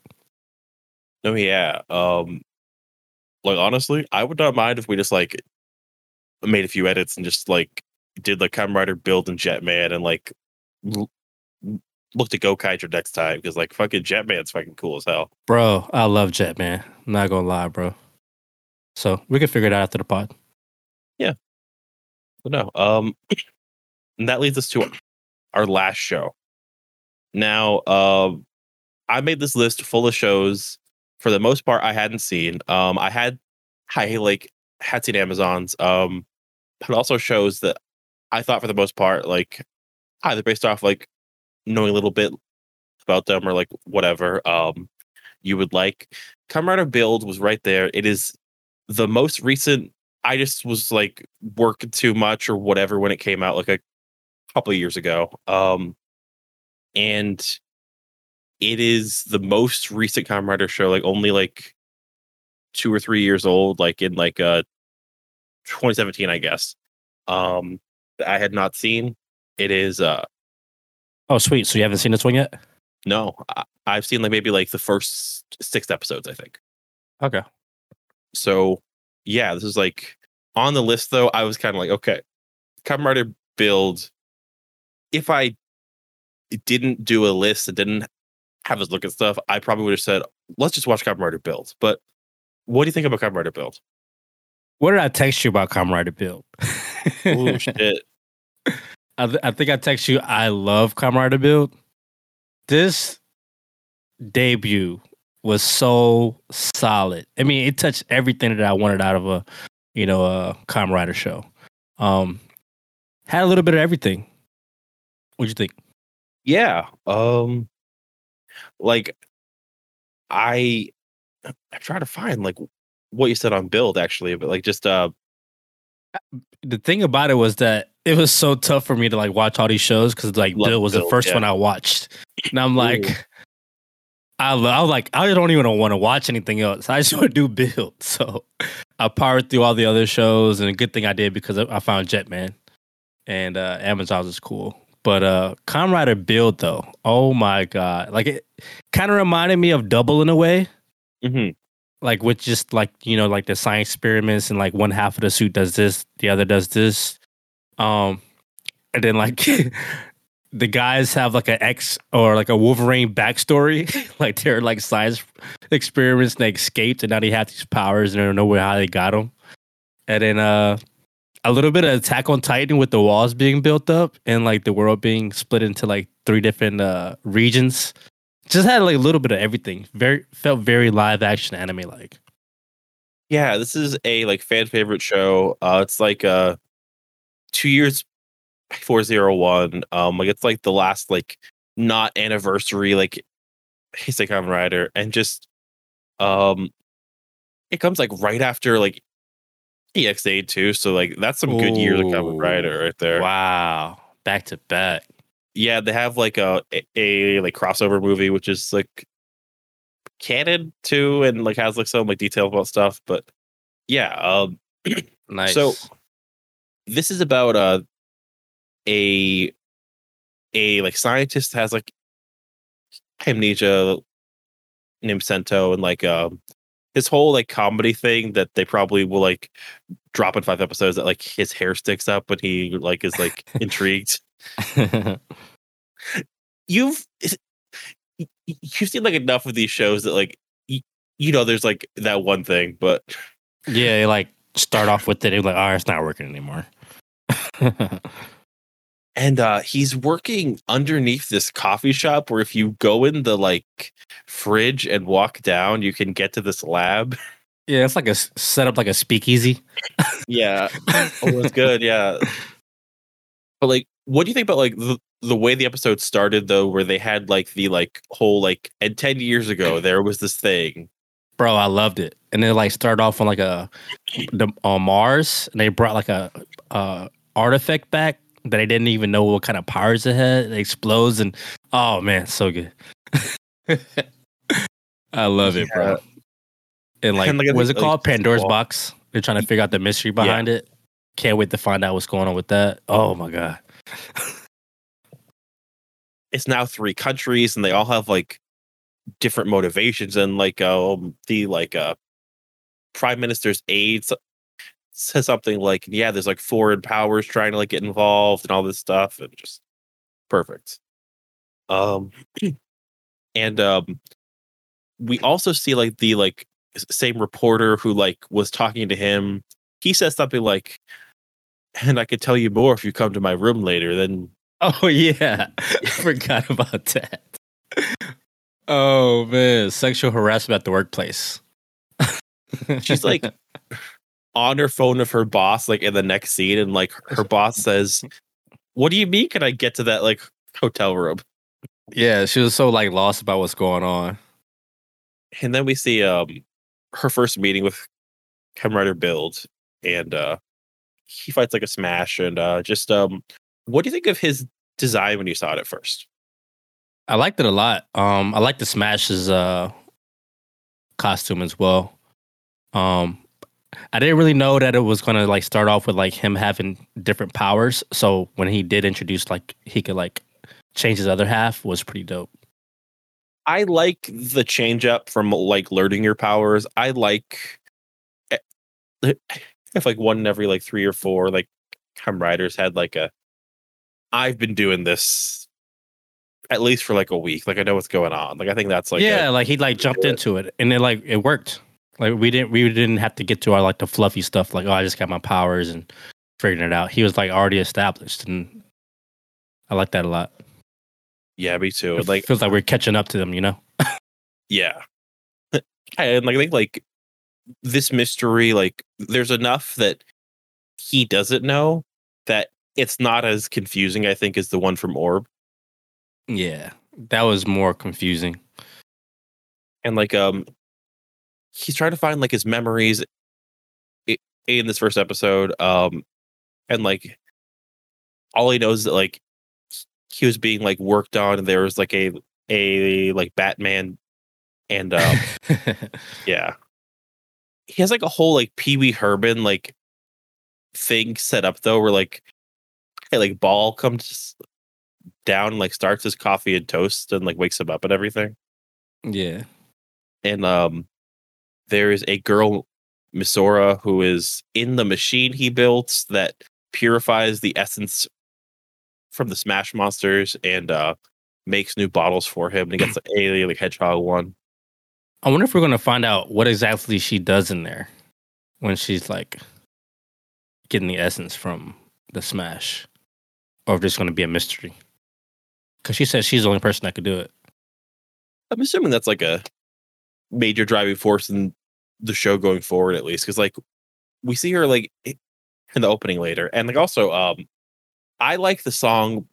oh yeah um like honestly i would not mind if we just like made a few edits and just like did like Kamen Rider build and Jetman and like l- looked at Gokaiger next time because like fucking Jetman's fucking cool as hell. Bro, I love Jet, man. Not gonna lie, bro. So we can figure it out after the pod. But no, um, and that leads us to our last show. Now, um, I made this list full of shows. For the most part, I hadn't seen. Um, I had, I like had seen Amazons. Um, but also shows that I thought for the most part, like either based off like knowing a little bit about them or like whatever, um, you would like. Kamen Rider Build was right there. It is the most recent I just was like working too much or whatever when it came out like a couple of years ago. Um and it is the most recent Kamen Rider show, like only like two or three years old, like in like uh 2017, I guess. Um that I had not seen. It is uh Oh, sweet. So you haven't seen this one yet? no, I, I've seen like maybe like the first six episodes, I think. Okay. So yeah, this is like on the list though. I was kind of like, okay, Kamen build. If I didn't do a list and didn't have us look at stuff, I probably would have said, let's just watch Kamen build. But what do you think about Kamen build? What did I text you about Kamen Rider Build? Oh shit! I, th- I think I text you. I love Kamen Build. This debut was so solid. I mean, it touched everything that I wanted out of a, you know, a Kamen Rider show. Um, had a little bit of everything. What'd you think? Yeah. Um, like I, I try to find like what you said on build actually, but like just uh, The thing about it was that it was so tough for me to like watch all these shows because like Love Bill was the first yeah. one I watched, and I'm like. I, I was like, I don't even want to watch anything else. I just want to do build. So I powered through all the other shows, and a good thing I did because I found Jetman and uh, Amazon was cool. But uh, Kamen Rider build though, oh my god! Like it kind of reminded me of Double in a way, hmm like with just like you know like the science experiments and like one half of the suit does this the other does this um and then like the guys have like an x or like a wolverine backstory like they're like science experiments and they escaped and now they have these powers and they don't know where how they got them and then uh a little bit of attack on titan with the walls being built up and like the world being split into like three different uh regions just had like a little bit of everything. Very felt very live action anime like. Yeah, this is a like fan favorite show. Uh, it's like uh, two years before zero one. Um, like it's like the last like not anniversary like Heisei Kamen Rider, and just um, it comes like right after like Ex-Aid too. So like that's some good years of Kamen Ooh. Rider right there. Wow, back to back. yeah, they have like a, a a, like crossover movie, which is like canon too, and like has like some like detail about stuff. But yeah, um, Nice. So this is about uh a a like scientist has like amnesia named Sento and like um his whole like comedy thing that they probably will like drop in five episodes that like his hair sticks up when he like is like intrigued. You've is- y- y- you've seen like enough of these shows that like y- you know there's like that one thing, but yeah, like start off with it. They're like, oh, it's not working anymore. and uh he's working underneath this coffee shop where if you go in the like fridge and walk down you can get to this lab. Yeah, it's like a set up like a speakeasy. yeah. Oh it's good. Yeah. But like what do you think about like the, the way the episode started though where they had like the like whole like and 10 years ago there was this thing. Bro, I loved it. And then like started off on like a the on Mars, and they brought like a uh artifact back that I didn't even know what kind of powers it had. It explodes and oh man, so good. I love it, bro. And like, And, like, what's it like, called? Pandora's box. They're trying to figure out the mystery behind it. Can't wait to find out what's going on with that. Oh my god. it's now three countries and they all have like different motivations and like um the like uh prime minister's aides says something like yeah there's like foreign powers trying to like get involved and all this stuff and just perfect um and um we also see like the like same reporter who like was talking to him he says something like and i could tell you more if you come to my room later then Oh yeah. I forgot about that. Oh man, sexual harassment at the workplace. she's like on her phone with her boss like in the next scene and like her boss says what do you mean can i get to that like hotel room Yeah, she was so like lost about what's going on. and then we see um her first meeting with Rider build and uh he fights like a smash and uh just um what do you think of his design when you saw it at first I liked it a lot. Um, I like the Smash's uh costume as well. Um, I didn't really know that it was gonna like start off with like him having different powers. So when he did introduce like he could like change his other half was pretty dope. I like the change up from like learning your powers. I like eh, if like one in every like three or four like Kamen Riders had like a I've been doing this at least for like a week. Like I know what's going on. Like I think that's like yeah, a- like he like jumped into it and it like it worked. Like we didn't we didn't have to get to our like the fluffy stuff like oh I just got my powers and figuring it out. He was like already established and I like that a lot. yeah, me too. It like feels like we're catching up to them, you know? yeah. and like I think like this mystery, like there's enough that he doesn't know that it's not as confusing, I think, as the one from Orb. Yeah. That was more confusing. and like um he's trying to find like his memories in this first episode um and like all he knows is that like he was being like worked on and there was like a a like batman and um yeah he has like a whole like pee-wee herman like thing set up though where like a like ball comes down and like starts his coffee and toast and like wakes him up and everything yeah. and um there is a girl Misora who is in the machine he built that purifies the essence from the Smash monsters and uh makes new bottles for him. And he gets the alien like hedgehog one. I wonder if we're gonna find out what exactly she does in there when she's like getting the essence from the smash, or if it's gonna be a mystery. Because she says she's the only person that could do it. I'm assuming that's like a major driving force in the show going forward, at least, because like we see her like in the opening later, and like also, um, I like the song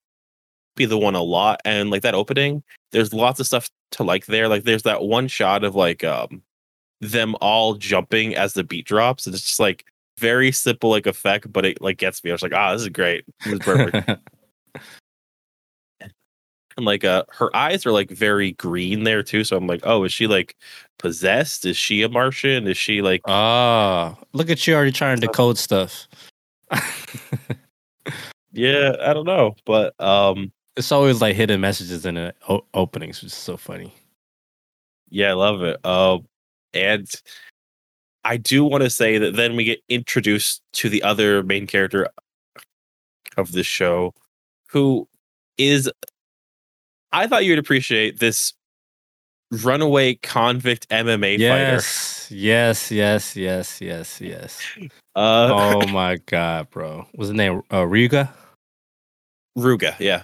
"Be the One" a lot, and like that opening, there's lots of stuff to like there. Like there's that one shot of like um them all jumping as the beat drops, and it's just like very simple like effect, but it like gets me. I was like, ah, this is great, this is perfect. and like uh her eyes are like very green there too so i'm like oh is she like possessed is she a martian is she like Ah, look at you already trying to decode stuff. yeah i don't know but um it's always like hidden messages in the o- openings, which is so funny. yeah i love it um and i do want to say that then we get introduced to the other main character of the show who is i thought you'd appreciate this runaway convict mma Yes, yes, yes, yes, yes, yes. fighter uh oh my god, bro! Was his name? Uh, Ryuga. ruga yeah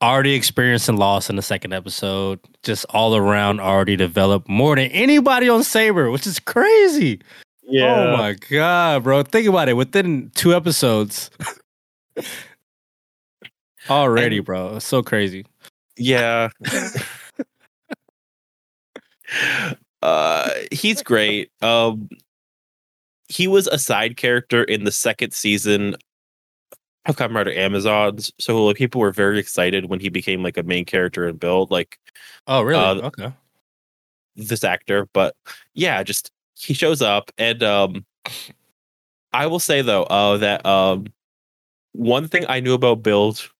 Already experiencing loss in the second episode. Just all around, already developed more than anybody on Saber, which is crazy. Yeah. Oh my god, bro! Think about it. Within two episodes, already, And- bro. It's so crazy. Yeah. uh he's great. Um he was a side character in the second season of Kamen Rider Amazons. So like people were very excited when he became like a main character and build like Oh, really? Uh, okay. this actor. But yeah, just he shows up and um I will say though, uh that um one thing I knew about build,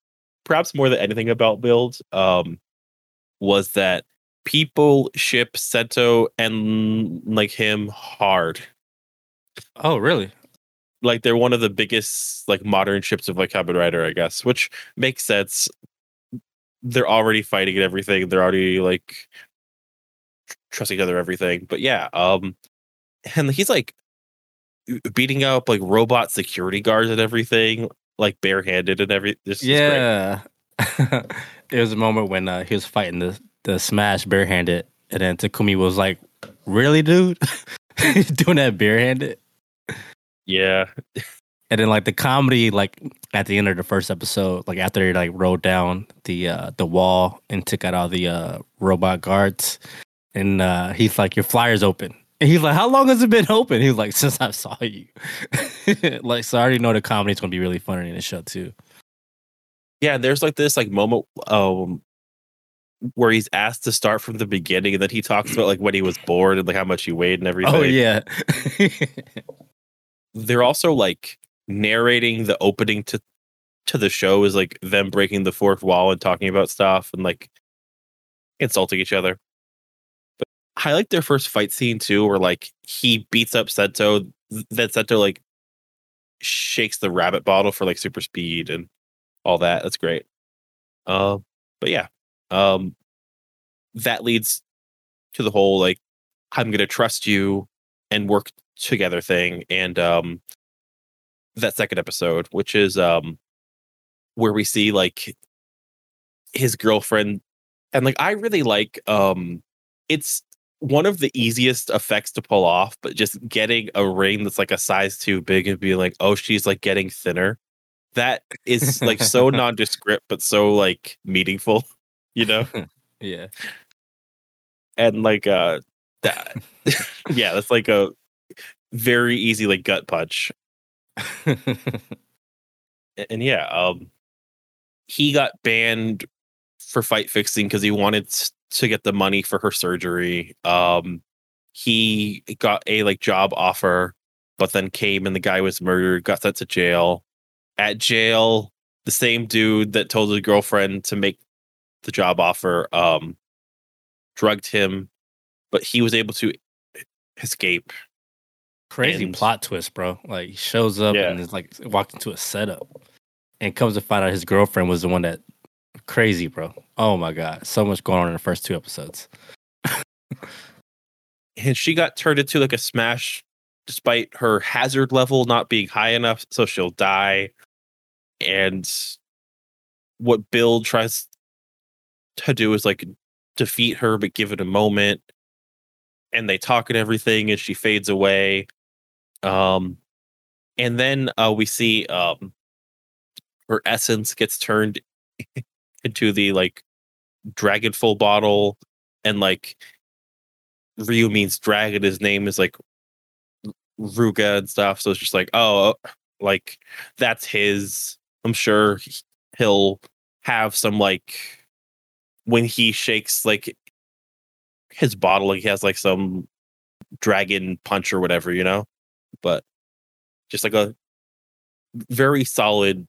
perhaps more than anything about build, um, was that people ship Sento and like him hard. Oh, really? Like they're one of the biggest like modern ships of like Kamen Rider, I guess, which makes sense. They're already fighting and everything. They're already like tr- trust each other, everything. But yeah, um, and he's like beating up like robot security guards and everything, like barehanded and every. This is great. Yeah. there was a moment when uh, he was fighting the the smash barehanded, and then Takumi was like, "Really, dude? Doing that barehanded?" yeah, And then like the comedy, like at the end of the first episode, like after they like rode down the uh the wall and took out all the uh robot guards, and uh he's like, "Your flyer's open." And he's like, "How long has it been open?" He's like, "Since I saw you." like, so I already know the comedy's gonna be really funny in the show too. yeah. There's like this like moment um where he's asked to start from the beginning, and then he talks about like when he was born and like how much he weighed and everything. Oh yeah. they're also like narrating the opening to to the show is like them breaking the fourth wall and talking about stuff and like insulting each other. I like their first fight scene too, where like he beats up Sento. th- then Sento like shakes the rabbit bottle for like super speed and all that. That's great. Um, but yeah, um, that leads to the whole like I'm gonna trust you and work together thing and um that second episode which is um where we see like his girlfriend and like I really like um it's one of the easiest effects to pull off but just getting a ring that's like a size too big and being like oh she's like getting thinner that is like so nondescript but so like meaningful you know yeah. and like uh that yeah that's like a very easy like gut punch A- and yeah um he got banned for fight fixing because he wanted to get the money for her surgery um he got a like job offer but then came and the guy was murdered got sent to jail at jail the same dude that told his girlfriend to make the job offer um drugged him but he was able to escape. Crazy And- plot twist, bro. Like he shows up Yeah. and is like walked into a setup, and comes to find out his girlfriend was the one that crazy, bro. Oh my god, so much going on in the first two episodes. and she got turned into like a smash despite her hazard level not being high enough so she'll die and what Build tries to do is like defeat her but give it a moment and they talk and everything and she fades away um and then uh we see um her essence gets turned into the like Dragon Full bottle and like Ryu means dragon. His name is like Ryuga and stuff. So it's just like, oh, uh, like that's his. I'm sure he'll have some like when he shakes like his bottle, like he has like some dragon punch or whatever, you know. But just like a very solid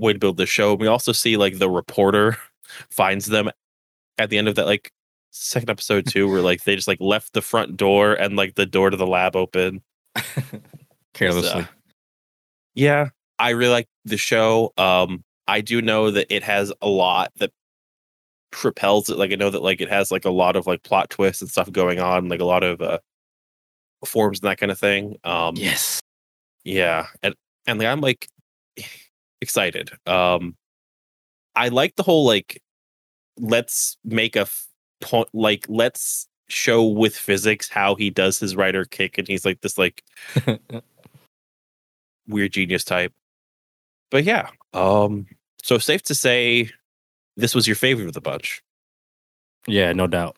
way to build the show. We also see like the reporter finds them at the end of that like second episode too, where like they just like left the front door and like the door to the lab open. Carelessly. Yeah, I really like the show. Um, I do know that it has a lot that propels it. Like I know that like it has like a lot of like plot twists and stuff going on, like a lot of uh forms and that kind of thing. Um, yes. yeah, and and like, I'm like excited. Um, I like the whole like let's make a f- point like let's show with physics how he does his rider kick, and he's like this like weird genius type. But yeah, um, so safe to say this was your favorite of the bunch. yeah, no doubt.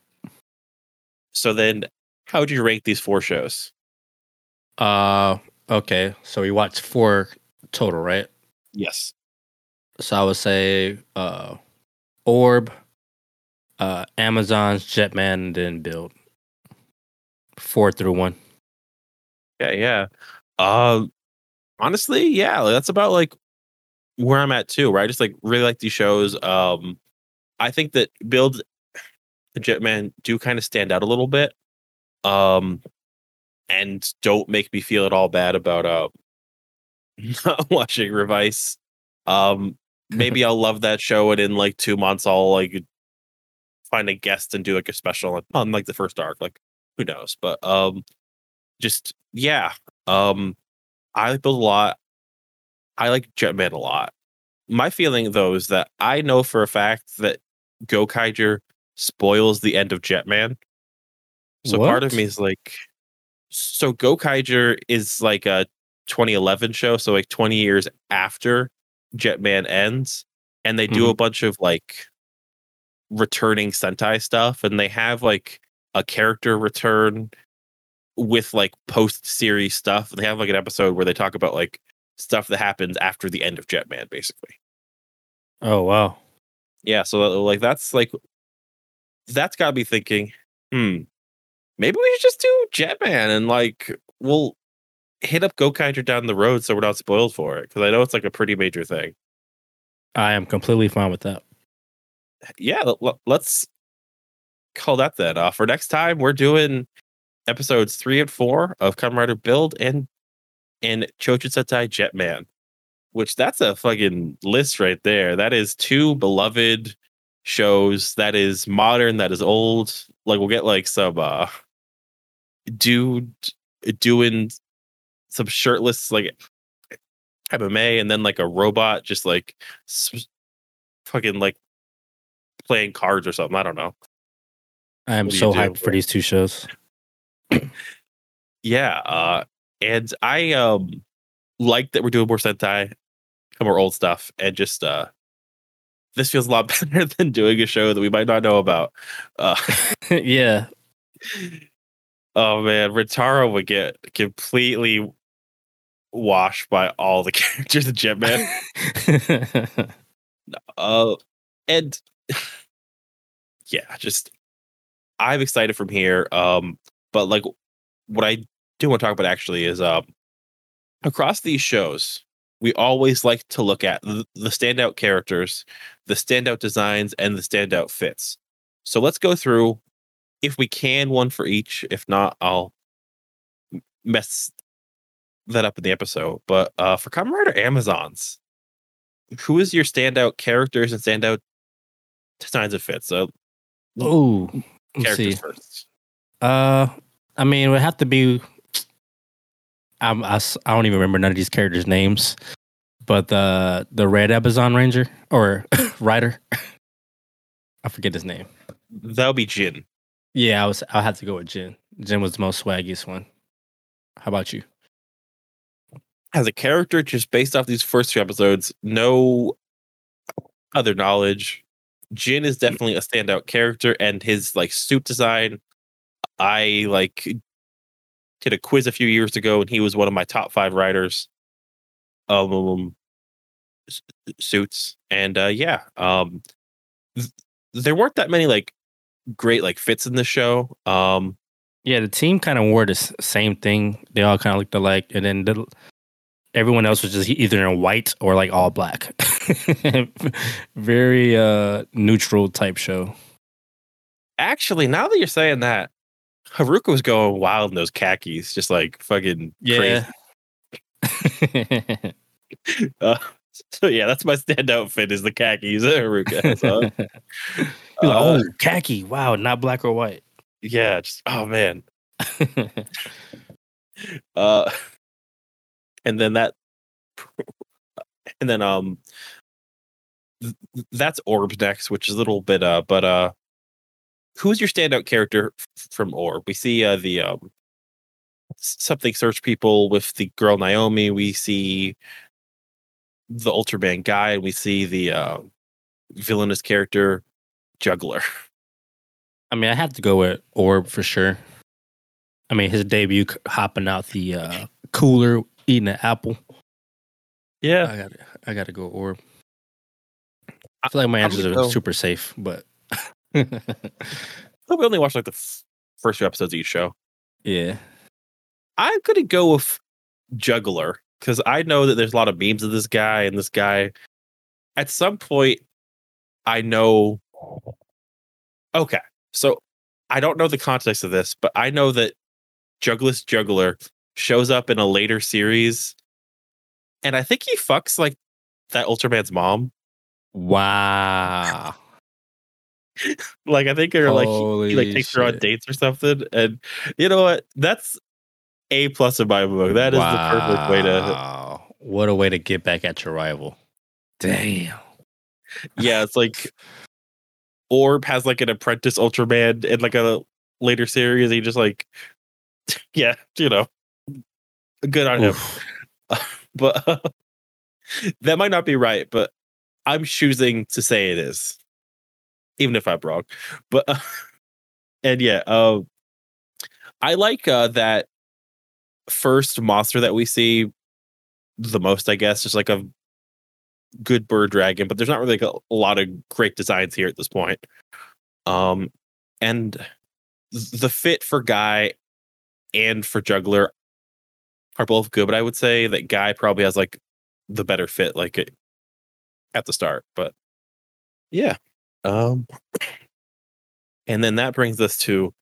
So then, how would you rate these four shows? Uh, okay. So we watched four total, right? Yes. So I would say uh, Orb, uh, Amazons Jetman, and then Build. Four through one. Yeah, yeah. Uh honestly, yeah, that's about like where I'm at too, where I just like really like these shows. Um I think that Build and Jetman do kind of stand out a little bit. Um and don't make me feel at all bad about uh not watching Revice. Um maybe I'll love that show and in like two months I'll like find a guest and do like a special on, like the first arc. Like who knows? But um just yeah. Um I like Build a lot. I like Jetman a lot. My feeling though is that I know for a fact that Gokaiger spoils the end of Jetman. So part of me is like so Gokaiger is like a 2011 show, so like 20 years after Jetman ends, and they do a bunch of like returning Sentai stuff, and they have like a character return with like post series stuff. They have like an episode where they talk about like stuff that happens after the end of Jetman, basically. Oh wow. Yeah, so like that's like that's got me thinking, hmm, maybe we should just do Jetman and like we'll hit up Gokaiger down the road so we're not spoiled for it because I know it's like a pretty major thing. I am completely fine with that. Yeah, let's call that then. Uh, for next time, we're doing episodes three and four of Kamen Rider Build and and Chojin Jetman, which that's a fucking list right there. That is two beloved shows. That is modern. That is old. Like we'll get like some uh dude doing some shirtless like MMA, and then like a robot just like s- fucking like playing cards or something. I don't know. I am What do you so hyped for these two shows. Yeah, uh, and I um like that we're doing more Sentai, more old stuff, and just uh this feels a lot better than doing a show that we might not know about. Uh, yeah. oh man, Rintaro would get completely washed by all the characters in Jetman. Uh, and yeah, just I'm excited from here. Um, but like what I do want to talk about actually is um across these shows, we always like to look at the, the standout characters, the standout designs, and the standout fits. So let's go through if we can one for each. If not, I'll mess that up in the episode. But uh, for Kamen Rider Amazons, who is your standout characters and standout designs of fits? So let's characters see. first. Uh, I mean, it would have to be. I'm, I, I don't even remember none of these characters' names, but the the red Amazon Ranger or Rider, I forget his name. That would be Jin. Yeah, I was. I had to go with Jin. Jin was the most swaggiest one. How about you? As a character, just based off these first two episodes, no other knowledge. Jin is definitely a standout character, and his like suit design. I like did a quiz a few years ago, and he was one of my top five writers. Um, suits, and uh, yeah, um, th- there weren't that many like great like fits in the show. Um, Yeah, the team kind of wore the s- same thing. They all kind of looked alike, and then the, everyone else was just either in white or like all black. Very uh neutral type show. actually, now that you're saying that, Haruka was going wild in those khakis, just like fucking crazy. Yeah. Uh, so yeah, that's my standout fit is the khakis. Haruka. So, He's like, uh, oh, khaki. Wow, not black or white. yeah, just oh man. Uh, and then that, and then um, th- that's Orb next, which is a little bit uh, but uh, who's your standout character f- from Orb? We see uh the um something search people with the girl Naomi. We see the Ultraman guy, and we see the uh, villainous character Juggler. I mean, I have to go with Orb for sure. I mean, his debut hopping out the uh, cooler, eating an apple. Yeah, I got to I got to go Orb. I feel like my answers are super safe, but we only watched like the f- first two episodes of each show. yeah, I'm gonna go with Juggler because I know that there's a lot of memes of this guy and this guy. At some point, I know. Okay, so I don't know the context of this, but I know that Juggler's Juggler shows up in a later series, and I think he fucks like that Ultraman's mom. wow. Like I think, or like he, he like takes her on dates or something. And you know what? That's a plus in my book. That is the perfect way to What a way to get back at your rival. Damn. yeah, it's like Orb has like an apprentice Ultraman in like a later series. He just like, yeah, you know, good on him. But uh, that might not be right, but I'm choosing to say it is, even if I'm wrong. But uh, and yeah, uh, I like uh, that first monster that we see the most. I guess just like a good bird dragon, but there's not really like a, a lot of great designs here at this point. Um, and the fit for Guy and for Juggler are both good, but I would say that Guy probably has like the better fit, like it, at the start. But yeah, um, and then that brings us to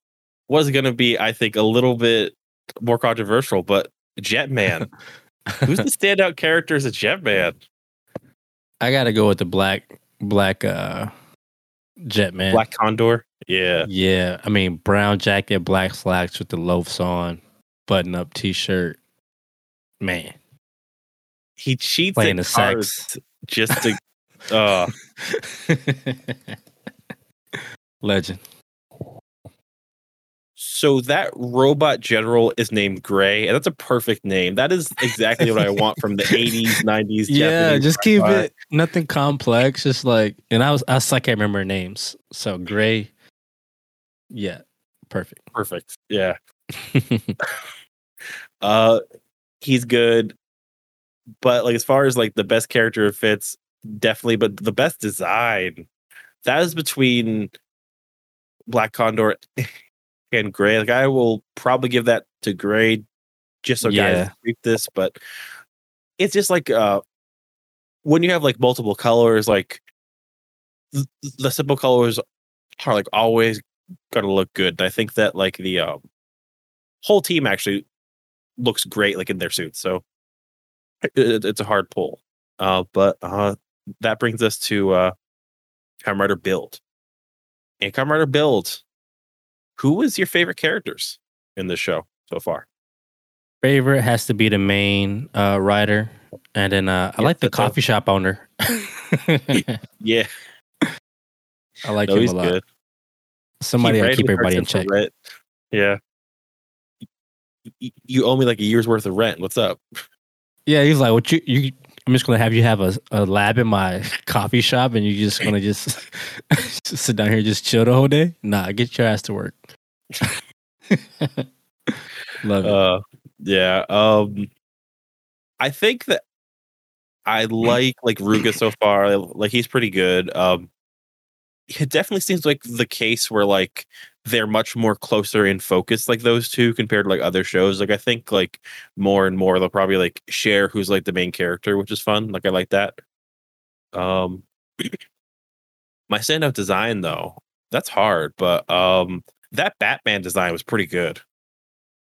what is going to be, I think, a little bit more controversial, but Jetman. Who's the standout character as a Jetman? I gotta go with the black black uh Jetman. Black Condor. Yeah. Yeah. I mean brown jacket, black slacks with the loafs on, button up t shirt. Man. He cheats Playing the cards sax. just to. uh, Legend. so that robot general is named Gray, and that's a perfect name. That is exactly what I want from the 80s, 90s. Yeah, Japanese just keep sci-fi. it nothing complex. Just like and I was I still can't remember names. So gray. Yeah. Perfect. perfect. Yeah. Uh, he's good, but like as far as like the best character fits, definitely. But the best design, that is between Black Condor and Gray. Like I will probably give that to Gray, just so Yeah. guys read this. But it's just like uh, when you have like multiple colors, like th- the simple colors are like always gonna look good. And I think that like the um, whole team actually looks great like in their suits. So it, it- it's a hard pull. Uh, but uh, that brings us to uh, Rider Build. And Rider Build, was your favorite characters in this show so far? Favorite has to be the main uh, writer, and then uh, I Yeah, like the coffee shop owner. Yeah, I like no, him a lot. good. Somebody keep everybody in check. Yeah. You owe me like a year's worth of rent. What's up? Yeah, he's like, "What you? You? I'm just gonna have you have a, a lab in my coffee shop, and you're just gonna just, just sit down here and just chill the whole day? Nah, get your ass to work." Love it. Uh, yeah. Um, I think that I like like Ryuga so far. Like he's pretty good. Um, it definitely seems like the case where like they're much more closer in focus, like those two compared to like other shows. Like I think like more and more they'll probably like share who's like the main character, which is fun. Like I like that. Um, my standout design though, that's hard, but um, that Batman design was pretty good.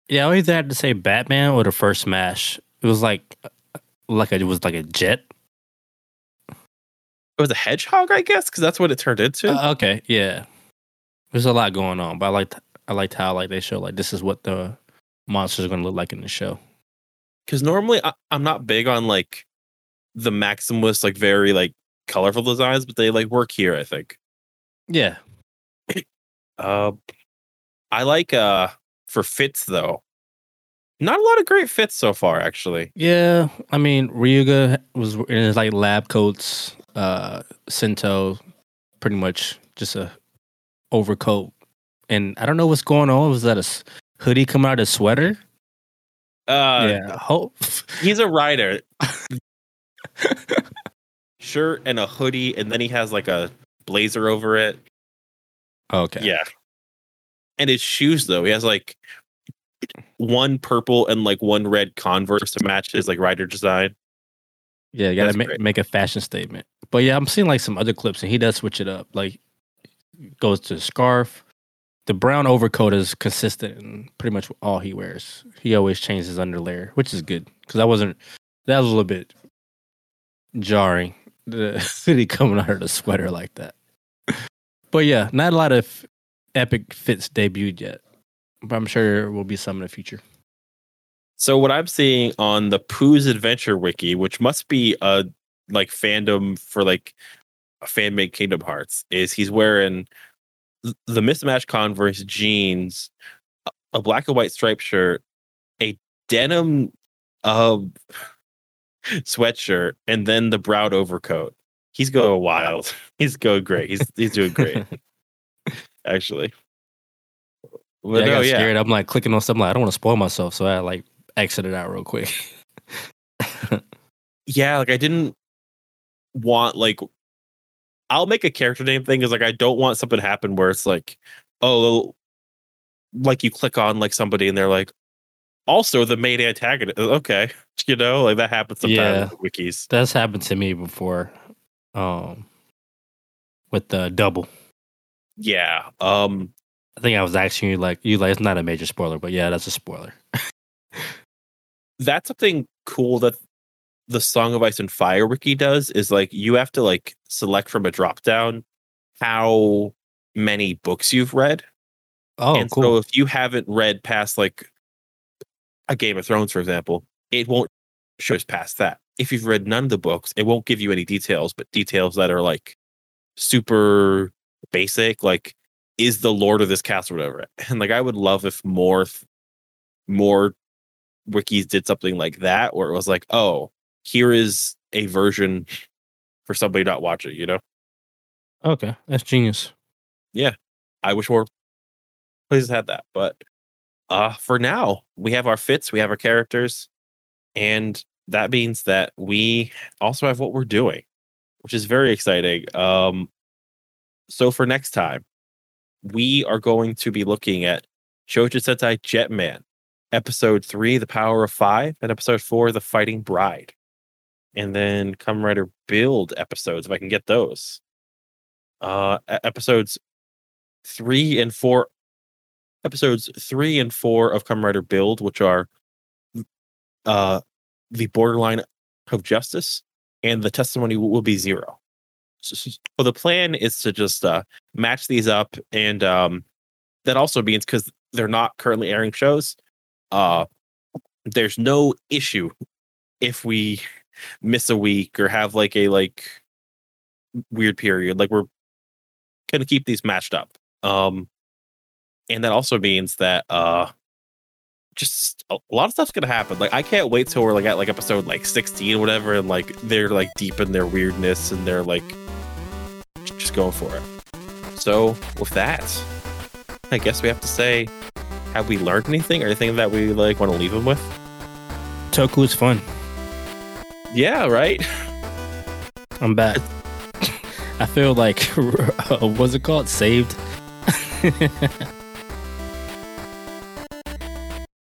yeah, I either had to say Batman or the first Smash. It was like, like a, it was like a jet. It was a hedgehog, I guess, because that's what it turned into. Uh, okay, yeah. There's a lot going on, but I liked I liked how like they show like this is what the monsters are gonna look like in the show. Because normally I, I'm not big on like the maximalist, like very like colorful designs, but they like work here. I think. Yeah, Uh, I like uh for fits though. Not a lot of great fits so far, actually. yeah. I mean, Ryuga was in his like lab coats. Uh, Sento, pretty much just a overcoat, and I don't know what's going on. Was that a hoodie coming out of a sweater? Uh, yeah, hope. he's a rider. Shirt and a hoodie, and then he has like a blazer over it. okay. Yeah. And his shoes though, he has like one purple and like one red Converse to match his like rider design. Yeah, you gotta great. make a fashion statement. But yeah, I'm seeing like some other clips, and he does switch it up. Like goes to scarf. The brown overcoat is consistent in pretty much all he wears. He always changes his underlayer, which is good because I wasn't. That was a little bit jarring. The city coming out of the sweater like that. But yeah, not a lot of epic fits debuted yet. But I'm sure there will be some in the future. So what I'm seeing on the Pooh's Adventure wiki, which must be a like fandom for like a fan made Kingdom Hearts, is he's wearing the mismatched Converse jeans, a- black and white striped shirt, a denim um sweatshirt, and then the brown overcoat. He's going wild. He's going great. He's he's doing great. Actually. Well, yeah, I no, got yeah. scared. I'm like clicking on something. Like, I don't want to spoil myself, so I like exited out real quick. yeah, like I didn't want like I'll make a character name thing is like I don't want something to happen where it's like, oh like you click on like somebody and they're like also the main antagonist. Okay. You know, like that happens sometimes Yeah. wikis. That's happened to me before. Um, with the double. Yeah. Um I think I was asking you like you like it's not a major spoiler, but yeah, that's a spoiler. that's something cool that the Song of Ice and Fire wiki does is like you have to like select from a drop down how many books you've read. Oh, and cool. so if you haven't read past like a Game of Thrones, for example, it won't show us past that. If you've read none of the books, it won't give you any details, but details that are like super basic, like is the Lord of this castle, whatever. And like I would love if more more wikis did something like that, where it was like, oh, here is a version for somebody not watching, you know? okay, that's genius. Yeah. I wish more places had that. But uh for now, we have our fits, we have our characters, and that means that we also have what we're doing, which is very exciting. Um so for next time, we are going to be looking at Choujin Sentai Jetman, episode three, The Power of Five, and episode four, The Fighting Bride. And then Kamen Rider Build episodes, if I can get those. Uh episodes three and four episodes three and four of Kamen Rider Build, which are uh the borderline of justice and the testimony will, be zero. So the plan is to just uh match these up and um that also means because they're not currently airing shows, uh there's no issue if we miss a week or have like a like weird period. Like we're gonna keep these matched up. Um and that also means that uh just a lot of stuff's gonna happen. Like I can't wait till we're like at like episode like 16 or whatever, and like they're like deep in their weirdness and they're like just going for it. So with that, I guess we have to say, have we learned anything or anything that we like want to leave them with? Toku is fun. Yeah, right. I'm back. I feel like uh, what's it called? Saved.